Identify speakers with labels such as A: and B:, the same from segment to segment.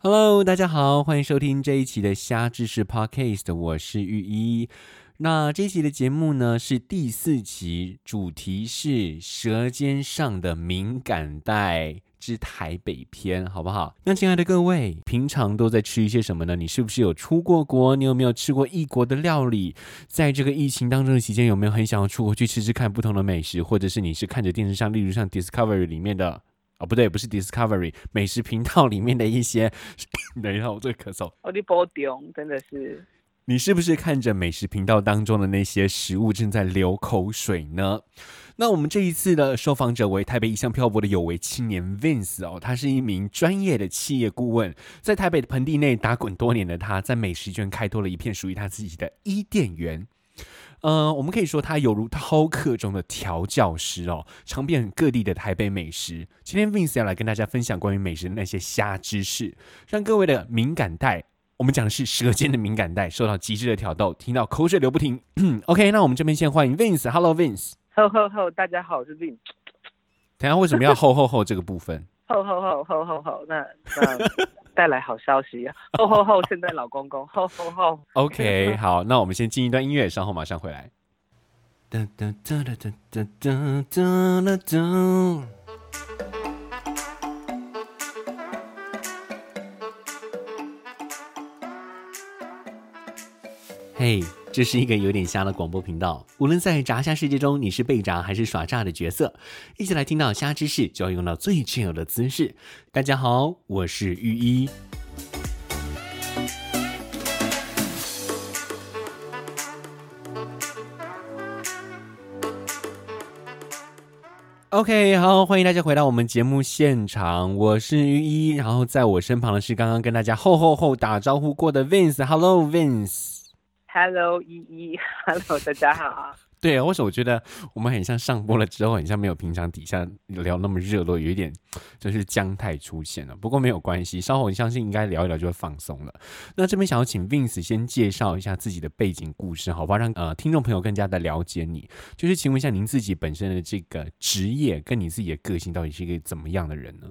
A: Hello，大家好，欢迎收听这一期的虾知识 Podcast，我是玉一。那这一期的节目呢是第四集，主题是舌尖上的敏感带之台北篇，好不好？那亲爱的各位，平常都在吃一些什么呢？你是不是有出过国？你有没有吃过异国的料理？在这个疫情当中的期间，有没有很想要出国去吃吃看不同的美食？或者是你是看着电视上，例如像 Discovery 里面的？哦，不对，不是 Discovery 美食频道里面的一些。等一下，我这个咳嗽。
B: 我的波丢，真的是。
A: 你是不是看着美食频道当中的那些食物正在流口水呢？那我们这一次的受访者为台北一向漂泊的有为青年 Vince 哦，他是一名专业的企业顾问，在台北的盆地内打滚多年的他，在美食圈开拓了一片属于他自己的伊甸园。呃，我们可以说他犹如饕客中的调教师哦，尝遍各地的台北美食。今天 Vince 要来跟大家分享关于美食的那些虾知识，让各位的敏感带，我们讲的是舌尖的敏感带，受到极致的挑逗，听到口水流不停。OK，那我们这边先欢迎 Vince。Hello Vince。
B: 吼吼吼，大家好，我是 Vince。
A: 等下为什么要吼吼吼这个部分？
B: 吼吼吼吼吼吼，那那。带来好消息呀！吼吼吼！现在老公公吼吼吼。
A: OK，好，那我们先进一段音乐，稍后马上回来。哒哒哒哒哒哒哒哒哒。嘿。这是一个有点瞎的广播频道。无论在炸虾世界中，你是被炸还是耍诈的角色，一起来听到虾知识，就要用到最正确的姿势。大家好，我是玉一。OK，好，欢迎大家回到我们节目现场，我是玉一。然后在我身旁的是刚刚跟大家吼吼吼打招呼过的 Vince。Hello Vince。
B: Hello，依依，Hello，大家好。
A: 对啊，为什么我觉得我们很像上播了之后，很像没有平常底下聊那么热络，有一点就是僵态出现了。不过没有关系，稍后我相信应该聊一聊就会放松了。那这边想要请 Vince 先介绍一下自己的背景故事，好不好？让呃听众朋友更加的了解你。就是请问一下，您自己本身的这个职业跟你自己的个性，到底是一个怎么样的人呢？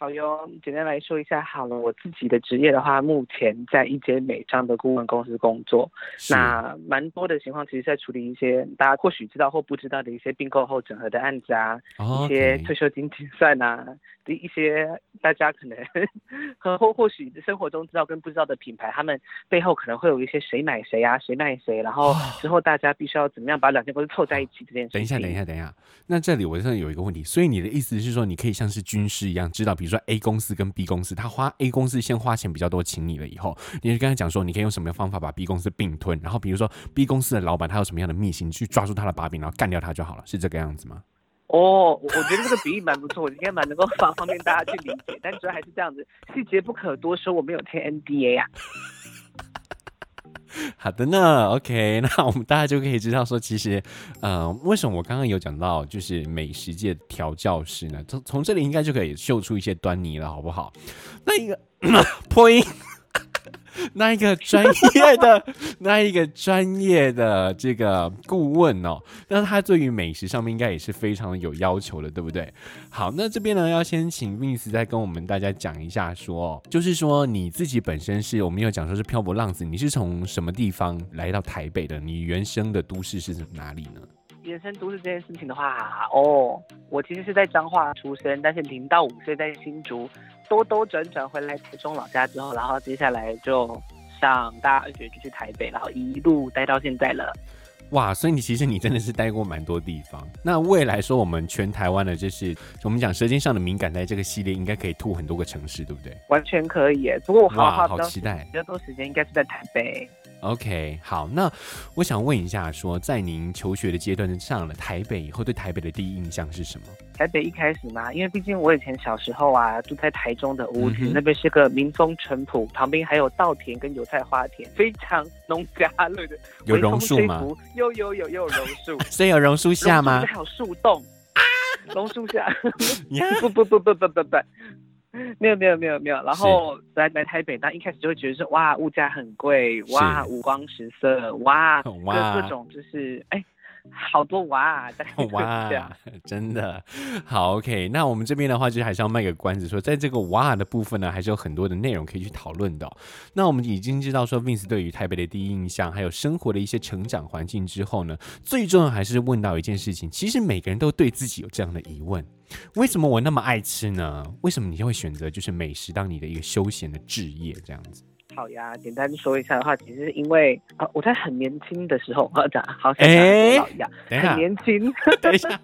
B: 好哟，简单来说一下好了。我自己的职业的话，目前在一间美商的顾问公司工作。那蛮多的情况，其实在处理一些大家或许知道或不知道的一些并购后整合的案子啊，oh. 一些退休金清算啊的一些大家可能和或或许生活中知道跟不知道的品牌，他们背后可能会有一些谁买谁啊，谁卖谁，然后之后大家必须要怎么样把两间公司凑在一起这件事。等一下，
A: 等一下，等一下。那这里我真的有一个问题，所以你的意思是说，你可以像是军师一样，知道比如。说 A 公司跟 B 公司，他花 A 公司先花钱比较多，请你了以后，你就跟他讲说，你可以用什么方法把 B 公司并吞，然后比如说 B 公司的老板他有什么样的秘辛，去抓住他的把柄，然后干掉他就好了，是这个样子吗？
B: 哦，我觉得这个比喻蛮不错，我应该蛮能够方方便大家去理解，但主要还是这样子，细节不可多说，我没有签 NDA 呀、
A: 好的呢，OK，那我们大家就可以知道说，其实，呃，为什么我刚刚有讲到就是美食界调教师呢？从从这里应该就可以嗅出一些端倪了，好不好？那一个 破音。那一个专业的，那一个专业的这个顾问哦，那他对于美食上面应该也是非常有要求的，对不对？好，那这边呢要先请 Vince 再跟我们大家讲一下说，说就是说你自己本身是我们有讲说是漂泊浪子，你是从什么地方来到台北的？你原生的都市是哪里呢？
B: 原生都市这件事情的话，哦，我其实是在彰化出生，但是零到五岁在新竹。兜兜转转回来台中老家之后，然后接下来就上大学就去台北，然后一路待到现在了。
A: 哇，所以你其实你真的是待过蛮多地方。那未来说我们全台湾的，就是我们讲《舌尖上的敏感带》这个系列，应该可以吐很多个城市，对不对？
B: 完全可以耶。不过我好好
A: 好期待，
B: 比较多时间应该是在台北。
A: OK，好，那我想问一下说，说在您求学的阶段上了台北以后，对台北的第一印象是什么？
B: 台北一开始嘛，因为毕竟我以前小时候啊，住在台中的屋子，嗯、那边是个民风淳朴，旁边还有稻田跟油菜花田，非常农家乐的。
A: 有榕树吗？
B: 有有有有榕树，
A: 所以有榕树下吗？
B: 还有树洞啊，榕树下。不不不不不不不。没有没有没有没有，然后来来台北，那一开始就会觉得说，哇，物价很贵，哇，五光十色，哇，各各种就是，哎，好多 哇，
A: 哇，真的好 OK。那我们这边的话，就还是要卖个关子说，说在这个哇的部分呢，还是有很多的内容可以去讨论的哦。那我们已经知道说，Vince 对于台北的第一印象，还有生活的一些成长环境之后呢，最重要还是问到一件事情，其实每个人都对自己有这样的疑问：为什么我那么爱吃呢？为什么你就会选择就是美食当你的一个休闲的置业这样子？
B: 好呀，简单说一下的话，其实是因为啊，我在很年轻的时候，好讲，好像老一样，很年轻。
A: 等一下，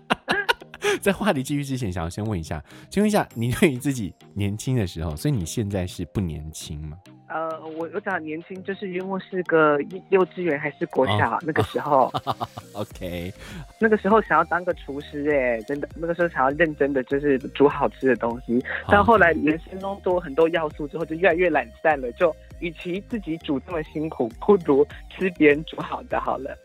A: 在话题继续之前，想要先问一下，请问一下，你对于自己年轻的时候，所以你现在是不年轻吗？
B: 呃，我我讲年轻，就是因为是个幼稚园还是国小、哦、那个时候。
A: 哦、OK，
B: 那个时候想要当个厨师，哎，真的，那个时候想要认真的就是煮好吃的东西。但后来人生中多很多要素之后，就越来越懒散了。就与其自己煮这么辛苦，不如吃别人煮好的好了。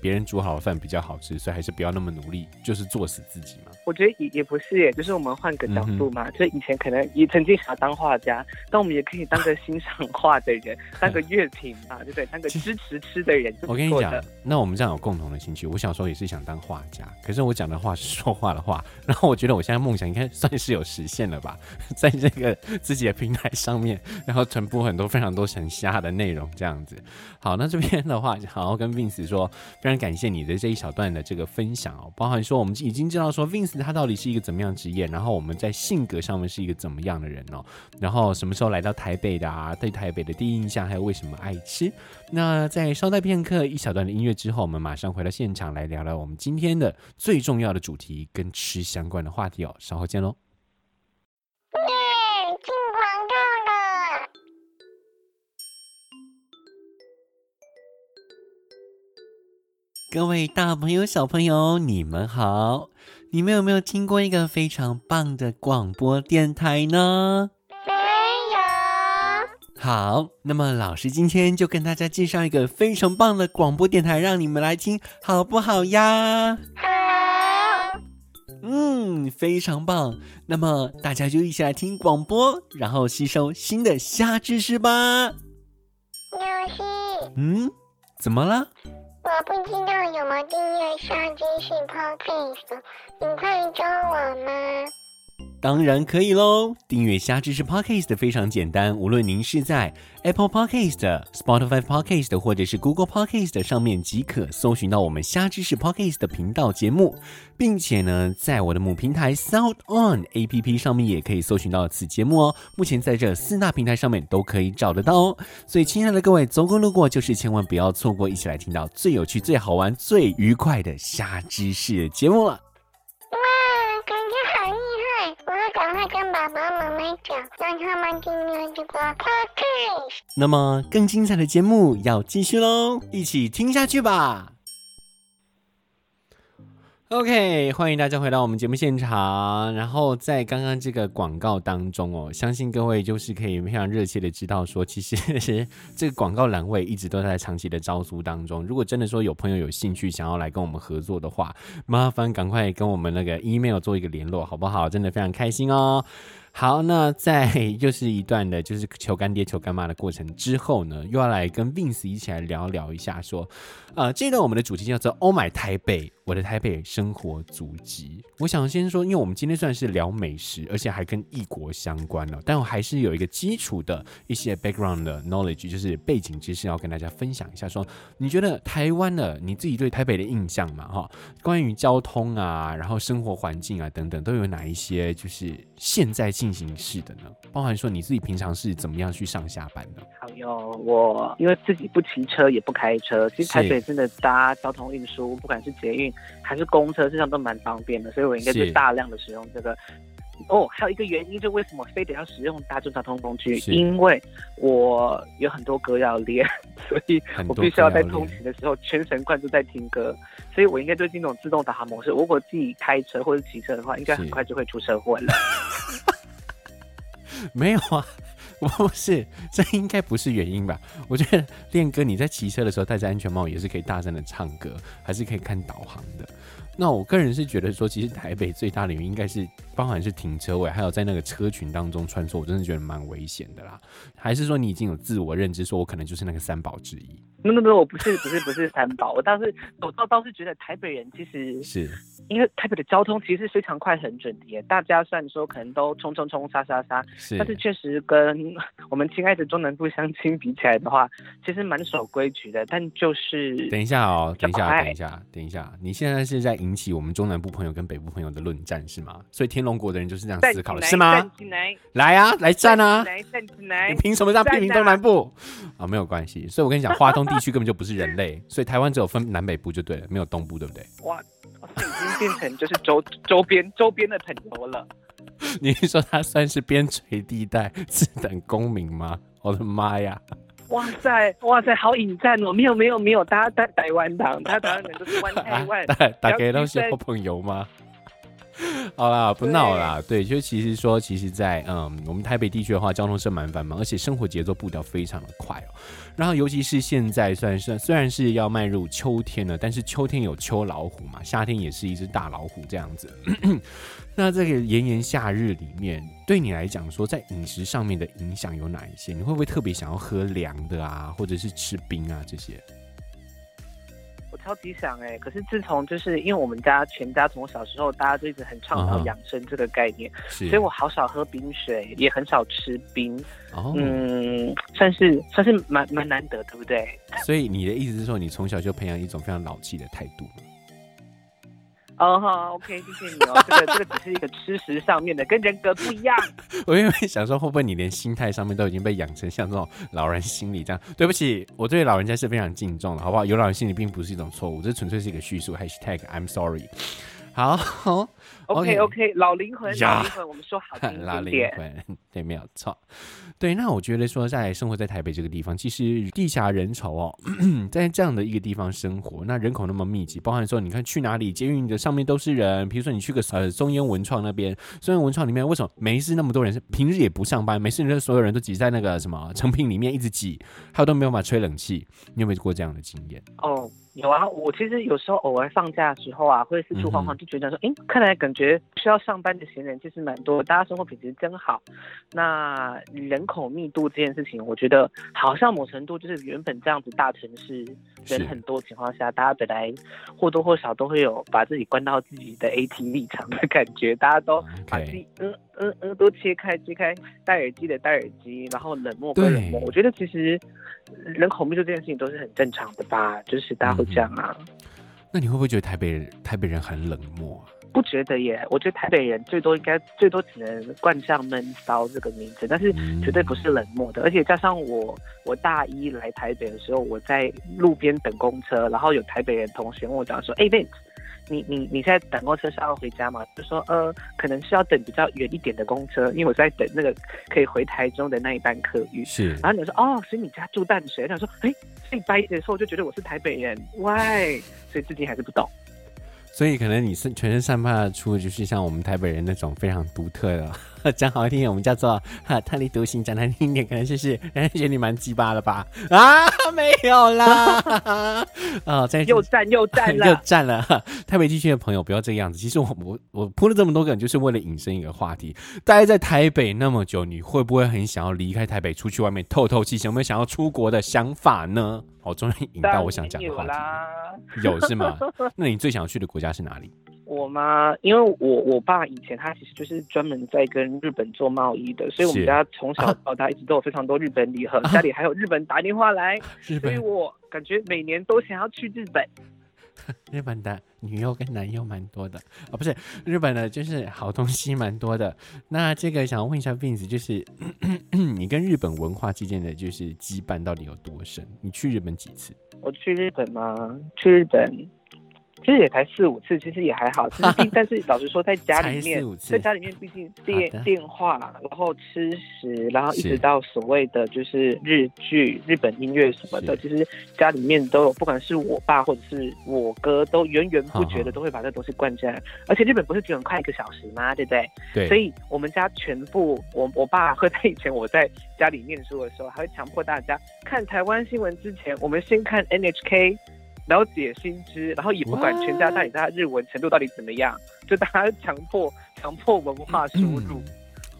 A: 别人煮好的饭比较好吃，所以还是不要那么努力，就是做死自己嘛。
B: 我觉得也也不是耶，就是我们换个角度嘛。嗯、就是以前可能也曾经想要当画家，但我们也可以当个欣赏画的人，当个乐评嘛，对不对？当个支持吃的人。
A: 我跟你讲，那我们这样有共同的兴趣。我小时候也是想当画家，可是我讲的话是说话的话。然后我觉得我现在梦想应该算是有实现了吧，在这个自己的平台上面，然后传播很多非常多很瞎的内容，这样子。好，那这边的话，好好跟 Vince 说，非常感谢你的这一小段的这个分享哦，包含说我们已经知道说 Vince。他到底是一个怎么样职业？然后我们在性格上面是一个怎么样的人哦？然后什么时候来到台北的啊？对台北的第一印象，还有为什么爱吃？那在稍待片刻一小段的音乐之后，我们马上回到现场来聊聊我们今天的最重要的主题，跟吃相关的话题哦。稍后见喽。
C: 耶，进广告了。
A: 各位大朋友、小朋友，你们好。你们有没有听过一个非常棒的广播电台呢？
C: 没有。
A: 好，那么老师今天就跟大家介绍一个非常棒的广播电台，让你们来听，好不好呀？
C: 好。
A: 嗯，非常棒。那么大家就一起来听广播，然后吸收新的虾知识吧。
C: 老师。
A: 嗯，怎么了？
C: 我不知道有没有订阅虾知识 Podcast，你可以教我吗？
A: 当然可以喽！订阅虾知识 Podcast 非常简单，无论您是在 Apple Podcast、Spotify Podcast 或者是 Google Podcast 上面，即可搜寻到我们虾知识 Podcast 的频道节目，并且呢，在我的母平台 Sound On APP 上面也可以搜寻到此节目哦。目前在这四大平台上面都可以找得到哦。所以，亲爱的各位，走过路过就是千万不要错过，一起来听到最有趣、最好玩、最愉快的虾知识节目了。
C: 爸妈妈讲，让他们订阅这个 podcast。
A: 那么，更精彩的节目要继续喽，一起听下去吧。OK，欢迎大家回到我们节目现场。然后在刚刚这个广告当中哦，相信各位就是可以非常热切的知道说，其实 这个广告栏位一直都在长期的招租当中。如果真的说有朋友有兴趣想要来跟我们合作的话，麻烦赶快跟我们那个 email 做一个联络，好不好？真的非常开心哦。好，那在又是一段的，就是求干爹求干妈的过程之后呢，又要来跟 Vince 一起来聊聊一下，说，呃，这段我们的主题叫做 “Oh my 台北”，我的台北生活足迹。我想先说，因为我们今天算是聊美食，而且还跟异国相关了，但我还是有一个基础的一些 background 的 knowledge，就是背景知识要跟大家分享一下。说，你觉得台湾的你自己对台北的印象嘛？哈，关于交通啊，然后生活环境啊等等，都有哪一些？就是现在进行式的呢？包含说你自己平常是怎么样去上下班的？
B: 好哟，我因为自己不骑车也不开车，其实台北真的搭交通运输，不管是捷运还是公车，实际上都蛮方便的，所以我应该是大量的使用这个。哦，还有一个原因，就为什么非得要使用大众交通工具？因为我有很多歌要练，所以我必须要在通勤的时候全神贯注在听歌，所以我应该就进那种自动导航模式。如果自己开车或者骑车的话，应该很快就会出车祸了。
A: 没有啊，不是，这应该不是原因吧？我觉得练哥，你在骑车的时候戴着安全帽也是可以大声的唱歌，还是可以看导航的。那我个人是觉得说，其实台北最大的原因应该是包含是停车位，还有在那个车群当中穿梭，我真的觉得蛮危险的啦。还是说你已经有自我认知，说我可能就是那个三宝之一？
B: 没有没有，我不是不是不是三宝，我倒是我倒倒是觉得台北人其实是因为台北的交通其实是非常快很准的耶。大家虽然说可能都冲冲冲杀杀杀，但是确实跟我们亲爱的中南部乡亲比起来的话，其实蛮守规矩的。但就是
A: 等一下哦，等一下等一下等一下，你现在是在引起我们中南部朋友跟北部朋友的论战是吗？所以天龙国的人就是这样思考的是吗？来啊，来战啊！你凭什么这样批评中南部啊？没有关系，所以我跟你讲，花东。地区根本就不是人类，所以台湾只有分南北部就对了，没有东部，对不对？
B: 哇，已经变成就是周周边周边的朋友了。
A: 你是说他算是边陲地带自等公民吗？我的妈呀！
B: 哇塞哇塞，好引战哦！没有没有没有，大家在台湾党，他台湾人都是 湾台湾，
A: 大家都是好朋友吗？好啦，不闹啦。对，就其实说，其实在，在嗯，我们台北地区的话，交通是蛮繁忙，而且生活节奏步调非常的快哦。然后，尤其是现在，算是虽然是要迈入秋天了，但是秋天有秋老虎嘛，夏天也是一只大老虎这样子。那这个炎炎夏日里面，对你来讲说，在饮食上面的影响有哪一些？你会不会特别想要喝凉的啊，或者是吃冰啊这些？
B: 超级想哎，可是自从就是因为我们家全家从小时候大家都一直很倡导养生这个概念，嗯、所以我好少喝冰水，也很少吃冰。哦、嗯，算是算是蛮蛮难得，对不对？
A: 所以你的意思是说，你从小就培养一种非常老气的态度？
B: 哦好，OK，谢谢你哦。这个 这个只是一个吃食上面的，跟人格不一样。
A: 我因为想说，会不会你连心态上面都已经被养成像这种老人心理这样？对不起，我对老人家是非常敬重的，好不好？有老人心理并不是一种错误，这纯粹是一个叙述。Hashtag I'm sorry。好。好
B: OK OK，老灵魂，老灵魂，我们说好听。老灵魂，
A: 对，没有错。对，那我觉得说，在生活在台北这个地方，其实地下人潮哦，在这样的一个地方生活，那人口那么密集，包含说，你看去哪里，捷运的上面都是人。比如说你去个呃松烟文创那边，松烟文创里面为什么没事那么多人？是平日也不上班，没事，所有人都挤在那个什么成品里面一直挤，还有都没有办法吹冷气。你有没有过这样的经验？
B: 哦。有啊，我其实有时候偶尔放假的时候啊，会四处晃晃，就觉得说，哎、嗯，看来感觉需要上班的闲人其实蛮多，大家生活品质真好。那人口密度这件事情，我觉得好像某程度就是原本这样子大城市人很多情况下，大家本来或多或少都会有把自己关到自己的 AT 立场的感觉，大家都把自己嗯嗯嗯都切开切开，戴耳机的戴耳机，然后冷漠归冷漠。我觉得其实。人口密度这件事情都是很正常的吧，就是大家会这样啊。嗯、
A: 那你会不会觉得台北人台北人很冷漠？
B: 不觉得耶，我觉得台北人最多应该最多只能冠上闷骚这个名字，但是绝对不是冷漠的。嗯、而且加上我我大一来台北的时候，我在路边等公车，然后有台北人同学问我讲说：“哎、欸，妹。”你你你在等公车是要回家吗？就说呃，可能是要等比较远一点的公车，因为我在等那个可以回台中的那一班客运。是，然后你就说哦，所以你家住淡水？他说哎，所以白的时候我就觉得我是台北人，why？所以至今还是不懂。
A: 所以可能你是全身散发出就是像我们台北人那种非常独特的。讲好听点，我们叫做哈特立独行；讲难听一点，可能就是人家觉得你蛮鸡巴了吧？啊，没有啦！啊，在
B: 又战又战了，
A: 又战了。台北地区的朋友不要这个样子。其实我我我铺了这么多个人，就是为了引申一个话题。待在台北那么久，你会不会很想要离开台北，出去外面透透气？有没有想要出国的想法呢？我终于引到我想讲的话题。有是吗？那你最想去的国家是哪里？
B: 我吗？因为我我爸以前他其实就是专门在跟日本做贸易的，所以我们家从小到大一直都有非常多日本礼盒，啊、家里还有日本打电话来，所以我感觉每年都想要去日本。
A: 日本的女优跟男优蛮多的啊、哦，不是日本的，就是好东西蛮多的。那这个想要问一下 Vince，就是 你跟日本文化之间的就是羁绊到底有多深？你去日本几次？
B: 我去日本吗？去日本。其实也才四五次，其实也还好。其实，但是老实说，在家里面，在家里面，毕竟电电话，然后吃食，然后一直到所谓的就是日剧、日本音乐什么的，其实家里面都有，不管是我爸或者是我哥，都源源不绝的都会把这东西灌进来。而且日本不是只能快一个小时吗？对不对？对。所以我们家全部，我我爸会 在以前我在家里念书的时候，还会强迫大家看台湾新闻之前，我们先看 NHK。了解新知，然后也不管全家大小他日文程度到底怎么样，就大家强迫强迫文化输入。
A: 嗯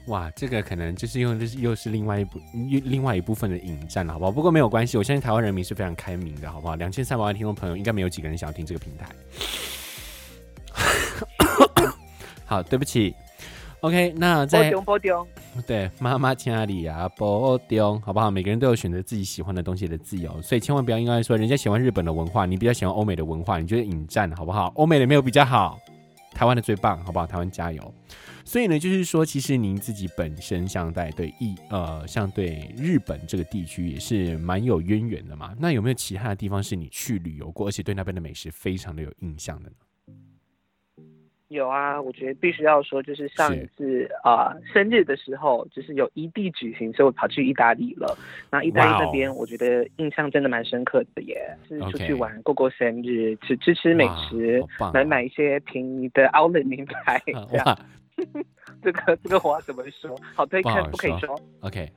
A: 哇，这个可能就是用，就是又是另外一部另外一部分的引战了，好不好？不过没有关系，我相信台湾人民是非常开明的，好不好？两千三百万听众朋友，应该没有几个人想要听这个平台。好，对不起。OK，那在对妈妈亲爱的呀，波丢，好不好？每个人都有选择自己喜欢的东西的自由，所以千万不要因为说人家喜欢日本的文化，你比较喜欢欧美的文化，你觉得引战，好不好？欧美的没有比较好，台湾的最棒，好不好？台湾加油！所以呢，就是说，其实您自己本身像在对意呃，像对日本这个地区也是蛮有渊源的嘛。那有没有其他的地方是你去旅游过，而且对那边的美食非常的有印象的呢？
B: 有啊，我觉得必须要说，就是上一次啊、呃、生日的时候，就是有异地举行，所以我跑去意大利了。那意大利那边，我觉得印象真的蛮深刻的耶，Wow. 是出去玩过过生日，吃吃吃美食，买买一些便宜的 Outlet 名牌这样。这个这个话怎么说？好推荐不，不可以说。
A: OK。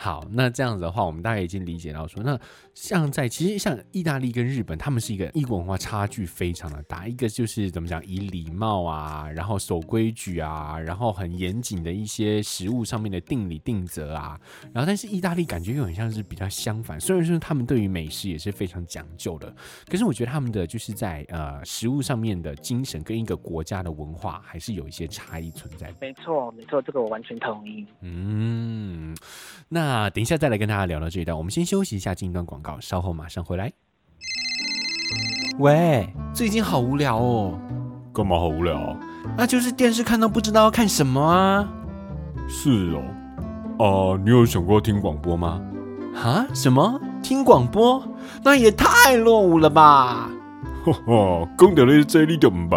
A: 好，那这样子的话，我们大概已经理解到说，那像在其实像意大利跟日本，他们是一个异国文化差距非常的大。一个就是怎么讲，以礼貌啊，然后守规矩啊，然后很严谨的一些食物上面的定理定则啊，然后但是意大利感觉又很像是比较相反。虽然说他们对于美食也是非常讲究的，可是我觉得他们的就是在呃食物上面的精神跟一个国家的文化还是有一些差异存在。
B: 没错，没错，这个我完全同意。
A: 嗯，那。那等一下再来跟大家聊聊这一段，我们先休息一下，进一段广告，稍后马上回来。喂，最近好无聊哦。
D: 干嘛好无聊？
A: 那就是电视看到不知道要看什么啊。
D: 是哦。啊，你有想过听广播吗？
A: 啊？什么？听广播？那也太落伍了吧！
D: 哈哈，讲到你这你就唔。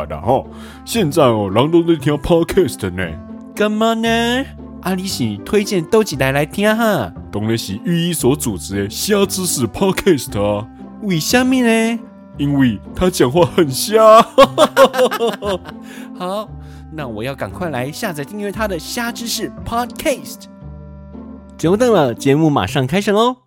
D: 现在哦，人都在听 podcast 呢。
A: 干嘛呢？阿里喜推荐豆几台来听哈，
D: 当然是御医所主持的虾知识 Podcast 啊。
A: 为什么呢？
D: 因为他讲话很瞎。
A: 好，那我要赶快来下载订阅他的虾知识 Podcast。久等了，节目马上开始喽。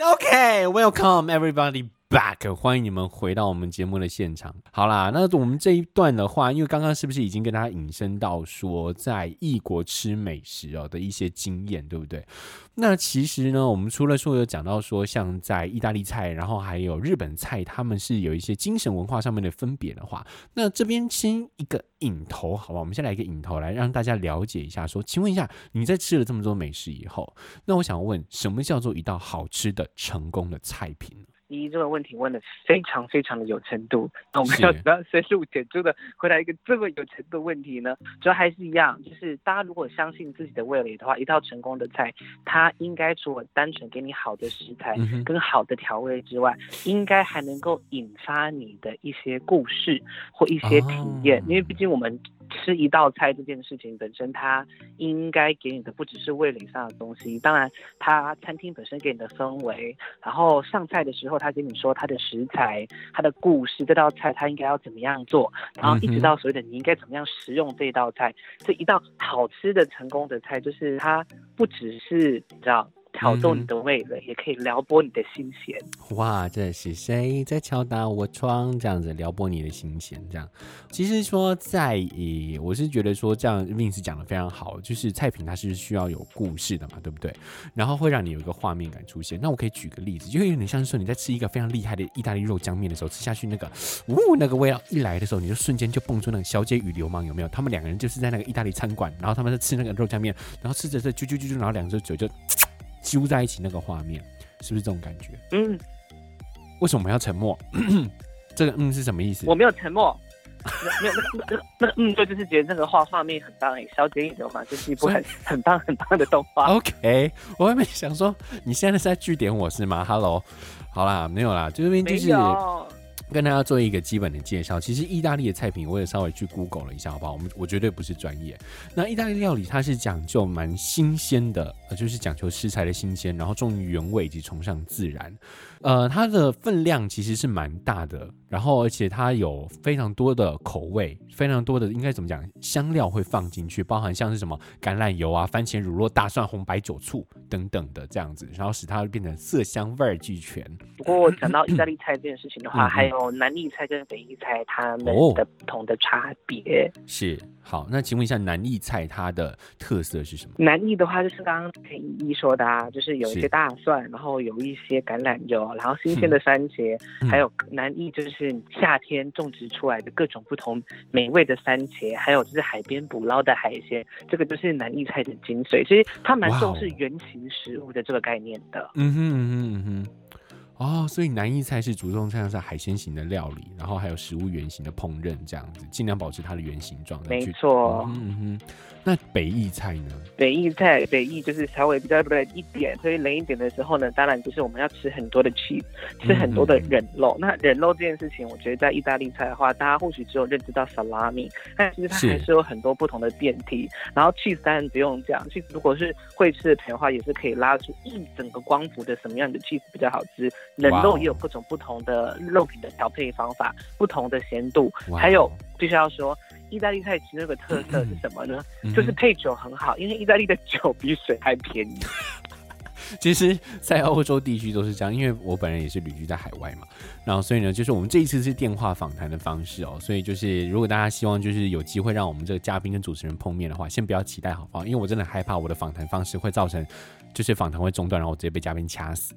A: OK，Welcome everybody。Back，欢迎你们回到我们节目的现场。好啦，那我们这一段的话，因为刚刚是不是已经跟大家引申到说在异国吃美食哦的一些经验，对不对？那其实呢，我们除了说有讲到说像在意大利菜，然后还有日本菜，他们是有一些精神文化上面的分别的话，那这边先一个引头，好吧？我们先来一个引头，来让大家了解一下。说，请问一下，你在吃了这么多美食以后，那我想问，什么叫做一道好吃的成功的菜品？
B: 第一，这个问题问的非常非常的有程度。那我们要怎么样深入浅出的回答一个这么有程度的问题呢？主要还是一样，就是大家如果相信自己的味蕾的话，一道成功的菜，它应该除了单纯给你好的食材跟好的调味之外，应该还能够引发你的一些故事或一些体验，因为毕竟我们。吃一道菜这件事情本身，它应该给你的不只是味蕾上的东西，当然，它餐厅本身给你的氛围，然后上菜的时候，他跟你说它的食材、它的故事，这道菜它应该要怎么样做，然后一直到所谓的你应该怎么样食用这道菜，这一道好吃的成功的菜，就是它不只是你知道。挑动你的味蕾，嗯、也可以撩拨你的心弦。
A: 哇，这是谁在敲打我窗？这样子撩拨你的心弦，这样。其实说在，以我是觉得说这样，Vince 讲的非常好，就是菜品它是需要有故事的嘛，对不对？然后会让你有一个画面感出现。那我可以举个例子，就会有点像是说你在吃一个非常厉害的意大利肉酱面的时候，吃下去那个，呜，那个味道一来的时候，你就瞬间就蹦出那个小姐与流氓，有没有？他们两个人就是在那个意大利餐馆，然后他们在吃那个肉酱面，然后吃着这啾啾啾啾，然后两只嘴就。揪在一起那个画面，是不是这种感觉？嗯。为什么要沉默？这个嗯是什么意思？
B: 我没有沉默。没有那个那个那个嗯，对，就是觉得那个画画面很棒诶，小姐与流嘛就是一部很很棒很棒的动画。
A: OK，我还没想说你现在是在据点我是吗？Hello，好啦，没有啦，这边就是。跟大家做一个基本的介绍，其实意大利的菜品我也稍微去 Google 了一下，好不好？我们我绝对不是专业。那意大利料理它是讲究蛮新鲜的，就是讲求食材的新鲜，然后重于原味以及崇尚自然。呃，它的分量其实是蛮大的，然后而且它有非常多的口味，非常多的应该怎么讲，香料会放进去，包含像是什么橄榄油啊、番茄乳酪、大蒜、红白酒、醋等等的这样子，然后使它变成色香味俱全。
B: 不过讲到意大利菜这件事情的话，还有南意菜跟北意菜它们的不同的差别。
A: 哦、是好，那请问一下南意菜它的特色是什么？
B: 南意的话就是刚刚田依依说的啊，就是有一些大蒜，然后有一些橄榄油，然后新鲜的番茄，嗯、还有南艺就是。夏天种植出来的各种不同美味的番茄，还有就是海边捕捞的海鲜，这个就是南艺菜的精髓。其实它蛮重视原型食物的这个概念的。
A: 嗯哼嗯哼嗯哼。哦，所以南意菜是主重像是海鲜型的料理，然后还有食物原型的烹饪这样子，尽量保持它的原形状。
B: 没错。
A: 嗯嗯哼。那北意菜呢？
B: 北意菜，北意就是稍微比较冷一点，所以冷一点的时候呢，当然就是我们要吃很多的 cheese，吃很多的人肉。嗯、那人肉这件事情，我觉得在意大利菜的话，大家或许只有认知到 salami，但其实它还是有很多不同的变体。然后 cheese 当然不用讲，cheese 如果是会吃的朋友的话，也是可以拉出一整个光谱的什么样的 cheese 比较好吃。人肉也有各种不同的肉品的调配方法，不同的咸度，还有必须要说。意大利菜其实那个特色是什么呢？嗯、就是配酒很好，因为意大利的酒比水还便宜。
A: 其实，在欧洲地区都是这样，因为我本人也是旅居在海外嘛，然后所以呢，就是我们这一次是电话访谈的方式哦，所以就是如果大家希望就是有机会让我们这个嘉宾跟主持人碰面的话，先不要期待好不好？因为我真的害怕我的访谈方式会造成。就是访谈会中断，然后我直接被嘉宾掐死。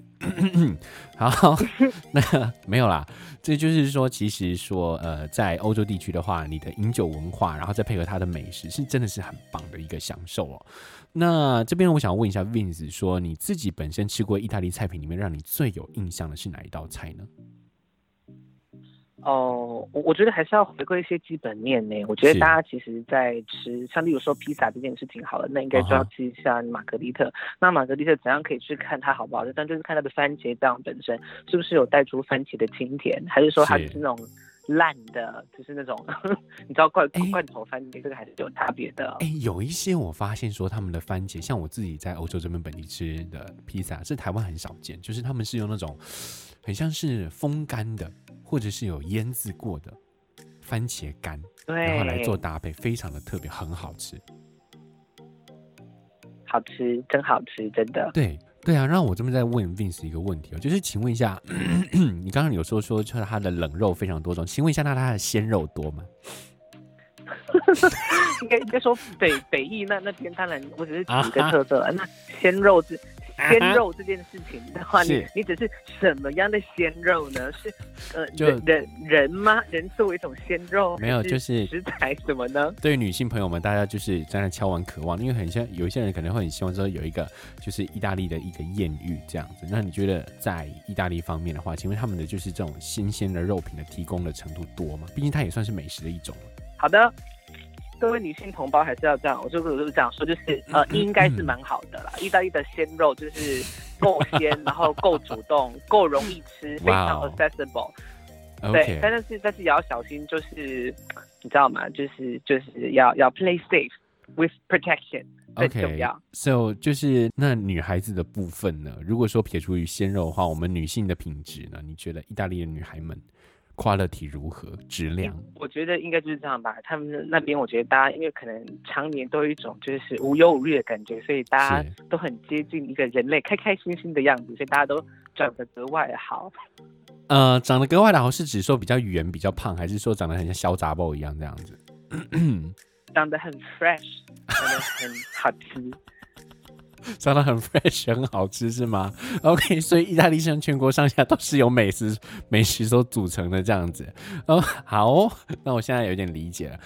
A: 好，那没有啦。这就是说，其实说，呃，在欧洲地区的话，你的饮酒文化，然后再配合它的美食，是真的是很棒的一个享受哦。那这边我想问一下 Vince，说你自己本身吃过意大利菜品里面，让你最有印象的是哪一道菜呢？
B: 哦，我我觉得还是要回归一些基本面呢。我觉得大家其实，在吃像例如说披萨这件事情好了，那应该就要吃一下玛格丽特。那玛格丽特怎样可以去看它好不好吃？但就是看它的番茄酱本身是不是有带出番茄的清甜，还是说它是那种烂的，就是那种 你知道罐罐头番茄，这个还是有差别的。
A: 哎，有一些我发现说他们的番茄，像我自己在欧洲这边本地吃的披萨，是台湾很少见，就是他们是用那种很像是风干的。或者是有腌制过的番茄干，对，然后来做搭配，非常的特别，很好吃，
B: 好吃，真好吃，真的。
A: 对对啊，让我这边再问 Vince 一个问题哦，就是请问一下，咳 咳你刚刚有说说，就是它的冷肉非常多种，请问一下，那它的鲜肉多吗？
B: 应该应该说北北义那那边当然我只是举一个特色，啊、那鲜肉是。鲜肉 这件事情的话，你你只是什么样的鲜肉呢？是呃，就人人吗？人作为一种鲜肉？
A: 没有，就是
B: 食材什么呢？
A: 对于女性朋友们，大家就是在那敲完渴望，因为很像有一些人可能会很希望说有一个就是意大利的一个艳遇这样子。那你觉得在意大利方面的话，请问他们的就是这种新鲜的肉品的提供的程度多吗？毕竟它也算是美食的一种。
B: 好的。各位女性同胞还是要这样，我就是我就是这样说，就是呃，应该是蛮好的啦。意大利的鲜肉就是够鲜，然后够主动，够容易吃，非常 accessible。对，Okay. 但是但是也要小心，就是你知道吗？就是就是要要 play safe with protection，很重要。
A: So 就是那女孩子的部分呢？如果说撇除于鲜肉的话，我们女性的品质呢？你觉得意大利的女孩们？quality 如何？质量？
B: 我觉得应该就是这样吧。他们那边，我觉得大家因为可能常年都有一种就是无忧无虑的感觉，所以大家都很接近一个人类，开开心心的样子，所以大家都长得格外好。
A: 呃，长得格外的好是指说比较圆、比较胖，还是说长得很像小杂包一样这样子？
B: 长得很 fresh，长得很好吃。
A: 长得很 fresh，很好吃是吗？OK，所以意大利像全国上下都是由美食美食所组成的这样子。哦，好，那我现在有点理解了。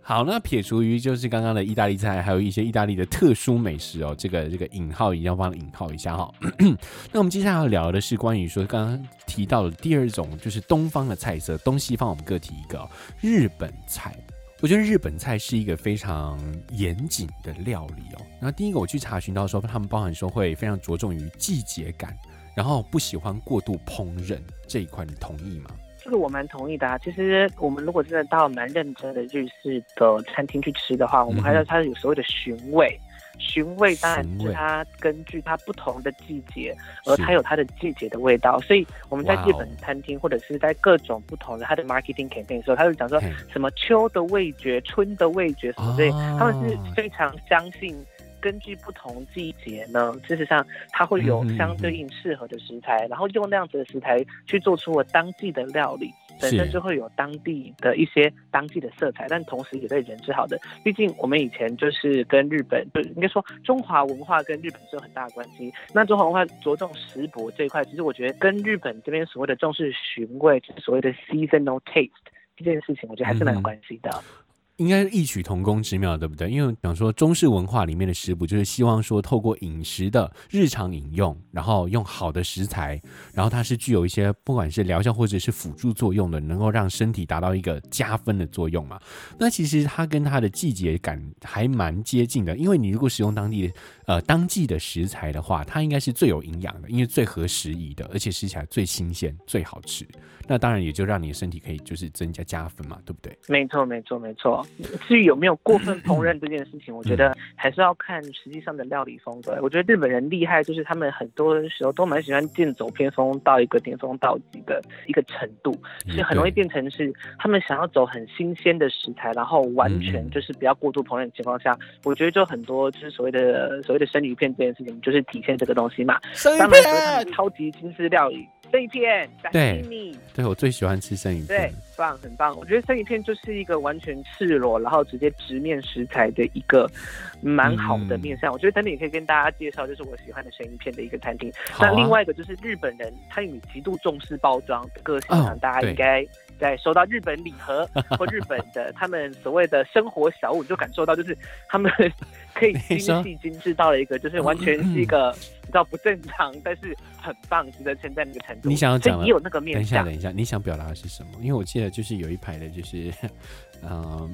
A: 好，那撇除于就是刚刚的意大利菜，还有一些意大利的特殊美食哦，这个这个引号一定要帮引号一下哈。那我们接下来要聊的是关于说刚刚提到的第二种，就是东方的菜色，东西方我们各提一个哦，日本菜。我觉得日本菜是一个非常严谨的料理哦。然后第一个我去查询到说，他们包含说会非常着重于季节感，然后不喜欢过度烹饪这一块，你同意吗？
B: 这个我蛮同意的啊。其实我们如果真的到蛮认真的日式的餐厅去吃的话，我们还要它有所谓的寻味。寻味当然是它根据它不同的季节，而它有它的季节的味道。所以我们在日本餐厅或者是在各种不同的它的 marketing campaign 的时候，他就讲说什么秋的味觉、春的味觉什么之类，他们是非常相信。根据不同季节呢，事实上它会有相对应适合的食材，嗯、然后用那样子的食材去做出我当季的料理，本身就会有当地的一些当季的色彩，但同时也对人是好的。毕竟我们以前就是跟日本，就应该说中华文化跟日本是有很大的关系。那中华文化着重食博这一块，其实我觉得跟日本这边所谓的重视寻味，就是所谓的 seasonal taste 这件事情，我觉得还是蛮有关系的。嗯
A: 应该是异曲同工之妙，对不对？因为比方说中式文化里面的食补，就是希望说透过饮食的日常饮用，然后用好的食材，然后它是具有一些不管是疗效或者是辅助作用的，能够让身体达到一个加分的作用嘛。那其实它跟它的季节感还蛮接近的，因为你如果使用当地的呃当季的食材的话，它应该是最有营养的，因为最合时宜的，而且吃起来最新鲜、最好吃。那当然也就让你的身体可以就是增加加分嘛，对不对？
B: 没错，没错，没错。至于有没有过分 烹饪这件事情，我觉得还是要看实际上的料理风格。我觉得日本人厉害，就是他们很多时候都蛮喜欢剑走偏锋到一个巅峰到极的一个程度，所以很容易变成是他们想要走很新鲜的食材，然后完全就是不要过度烹饪的情况下，我觉得就很多就是所谓的所谓的生鱼片这件事情，就是体现这个东西嘛。生鱼片，超级精致料理。生鱼片，
A: 对，对我最喜欢吃生鱼片，
B: 对，棒，很棒。我觉得生鱼片就是一个完全赤裸，然后直接直面食材的一个蛮好的面向。嗯、我觉得等等也可以跟大家介绍，就是我喜欢的生鱼片的一个餐厅。啊、那另外一个就是日本人，他有极度重视包装的个性，哦、大家应该在收到日本礼盒 或日本的他们所谓的生活小物，你就感受到就是他们可以精 细精致到了一个，就是完全是一个。你知道不正常，但是很棒，值得称赞那个程度。
A: 你想要讲的，
B: 也有那个面。
A: 等一下，等一下，你想表达的是什么？因为我记得就是有一排的，就是嗯、呃，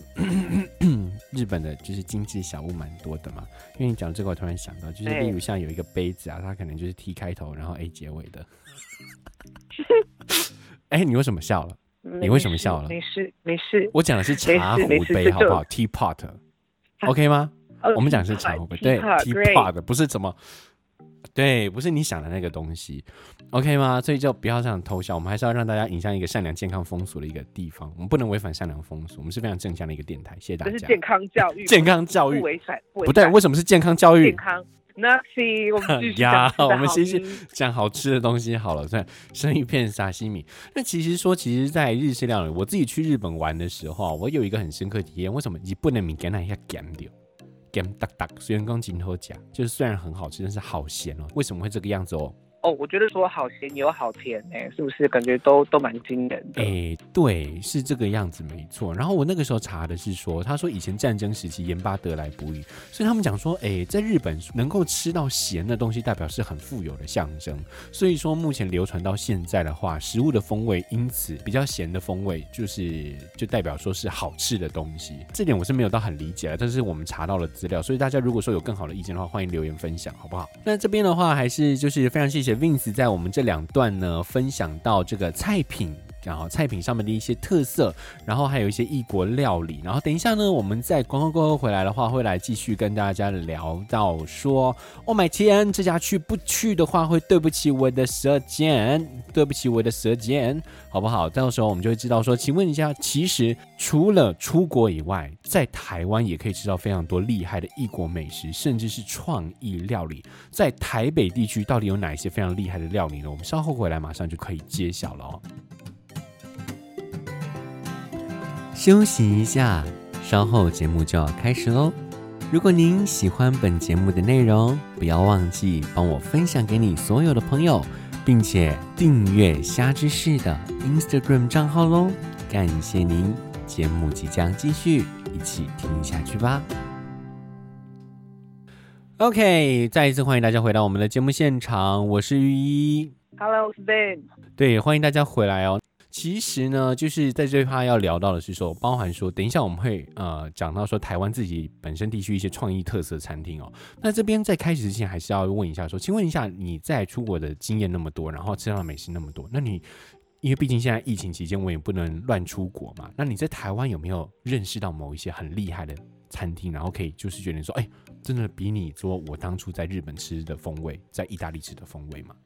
A: 日本的，就是精致小物蛮多的嘛。因为你讲这个，我突然想到，就是例如像有一个杯子啊，它可能就是 T 开头，然后 A 结尾的。哎、欸，你为什么笑了？你为什么笑了？
B: 没事，没事。
A: 我讲的是茶壶杯，好不好？Teapot，OK 吗？我们讲的是茶壶杯，对，Teapot 不是怎么。对，不是你想的那个东西，OK 吗？所以就不要这样偷笑，我们还是要让大家引向一个善良、健康、风俗的一个地方。我们不能违反善良风俗，我们是非常正向的一个电台。谢谢大家。
B: 这是健康教育，
A: 健康教育
B: 不违反，不
A: 对，为什么是健康教育？
B: 健康，Nothing。我们
A: 呀，我们先先讲好吃的东西好了。算，生鱼片、沙西米。那其实说，其实，在日式料理，我自己去日本玩的时候，我有一个很深刻体验。为什么你不能米给那一下干掉？干哒哒，虽然刚进头讲，就是虽然很好吃，但是好咸哦。为什么会这个样子哦？
B: 哦，我觉得说好咸有好甜哎，是不是？感觉都都蛮惊人的。哎，
A: 对，是这个样子没错。然后我那个时候查的是说，他说以前战争时期盐巴得来不易，所以他们讲说，哎，在日本能够吃到咸的东西，代表是很富有的象征。所以说目前流传到现在的话，食物的风味因此比较咸的风味，就是就代表说是好吃的东西。这点我是没有到很理解了，但是我们查到了资料，所以大家如果说有更好的意见的话，欢迎留言分享，好不好？那这边的话还是就是非常谢谢。Vince 在我们这两段呢，分享到这个菜品，然后菜品上面的一些特色，然后还有一些异国料理。然后等一下呢，我们在观光过后回来的话，会来继续跟大家聊到说，Oh my 天，这家去不去的话，会对不起我的舌尖，对不起我的舌尖，好不好？到时候我们就会知道说，请问一下，其实除了出国以外，在台湾也可以吃到非常多厉害的异国美食，甚至是创意料理。在台北地区到底有哪一些非常厉害的料理呢？我们稍后回来马上就可以揭晓了哦。休息一下，稍后节目就要开始喽。如果您喜欢本节目的内容，不要忘记帮我分享给你所有的朋友，并且订阅虾之士的 Instagram 账号喽。感谢您，节目即将继续，一起听下去吧。OK，再一次欢迎大家回到我们的节目现场，我是玉一。
B: Hello，我是 Ben。
A: 对，欢迎大家回来哦。其实呢，就是在这趴要聊到的是说，包含说，等一下我们会呃讲到说台湾自己本身地区一些创意特色餐厅哦。那这边在开始之前，还是要问一下说，请问一下你在出国的经验那么多，然后吃到的美食那么多，那你因为毕竟现在疫情期间，我也不能乱出国嘛。那你在台湾有没有认识到某一些很厉害的餐厅，然后可以就是觉得说，哎、真的比你说我当初在日本吃的风味，在意大利吃的风味吗？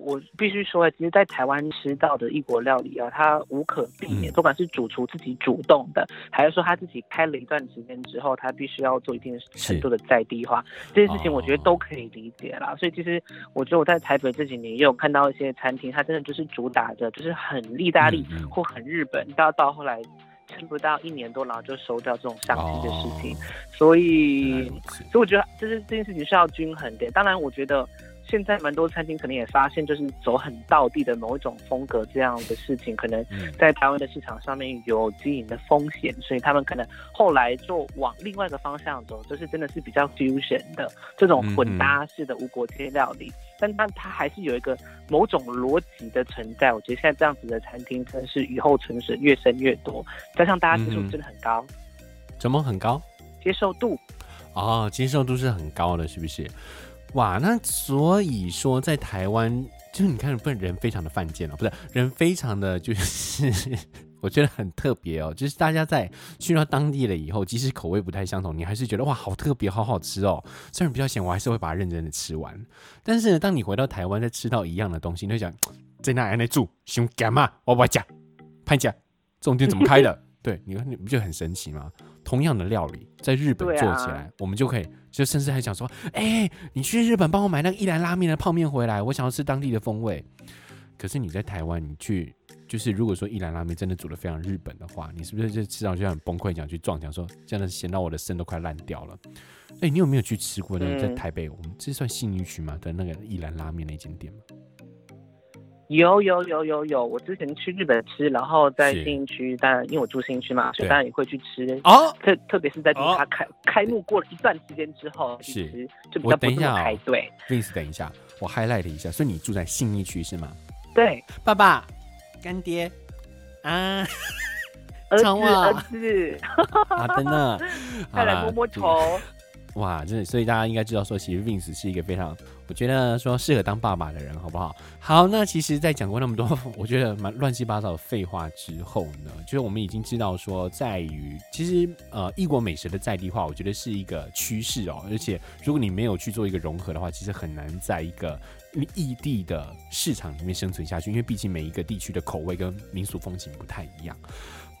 B: 我必须说，其实，在台湾吃到的异国料理啊，它无可避免，不管是主厨自己主动的，还是说他自己开了一段时间之后，他必须要做一定程度的在地化，这件事情，我觉得都可以理解啦。所以，其实我觉得我在台北这几年也有看到一些餐厅，它真的就是主打的，就是很意大利或很日本，到到后来撑不到一年多，然后就收掉这种相机的事情。所以，所以我觉得这是这件事情是要均衡的。当然，我觉得。现在蛮多餐厅可能也发现，就是走很道地的某一种风格这样的事情，可能在台湾的市场上面有经营的风险，所以他们可能后来就往另外一个方向走，就是真的是比较 fusion 的这种混搭式的无国界料理，但它它还是有一个某种逻辑的存在。我觉得现在这样子的餐厅真的是雨后春笋，越生越多，加上大家接受度真的很高，
A: 怎么很高？
B: 接受度
A: 哦，接受度是很高的，是不是？哇，那所以说在台湾，就你看，不是人非常的犯贱哦，不是人非常的就是，我觉得很特别哦。就是大家在去到当地了以后，即使口味不太相同，你还是觉得哇，好特别，好好吃哦。虽然比较咸，我还是会把它认真的吃完。但是呢，当你回到台湾再吃到一样的东西，你会想在那里住，想干嘛？我不讲，拍讲，重点怎么开的？对，你看你不觉得很神奇吗？同样的料理在日本做起来，啊、我们就可以，就甚至还想说，哎、欸，你去日本帮我买那个一兰拉面的泡面回来，我想要吃当地的风味。可是你在台湾，你去就是如果说一兰拉面真的煮得非常日本的话，你是不是就吃上去很崩溃，想去撞，墙说真的咸到我的肾都快烂掉了？哎、欸，你有没有去吃过那个在台北，嗯、我们这算信义区嘛的那个一兰拉面那间店吗？
B: 有有有有有，我之前去日本吃，然后在信义区，当然因为我住信义区嘛，所以当然也会去吃。哦，特特别是在它开开幕过了一段时间之后去吃，就比较不用排队。
A: Vince，等一下，我 highlight 一下，所以你住在信义区是吗？
B: 对，
A: 爸爸、干爹啊，
B: 儿子、儿子，
A: 好的呢，
B: 再来摸摸头。
A: 哇，真的，所以大家应该知道说，其实 Vince 是一个非常，我觉得说适合当爸爸的人，好不好？好，那其实，在讲过那么多，我觉得蛮乱七八糟的废话之后呢，就是我们已经知道说，在于其实呃异国美食的在地化，我觉得是一个趋势哦。而且，如果你没有去做一个融合的话，其实很难在一个异地的市场里面生存下去，因为毕竟每一个地区的口味跟民俗风情不太一样。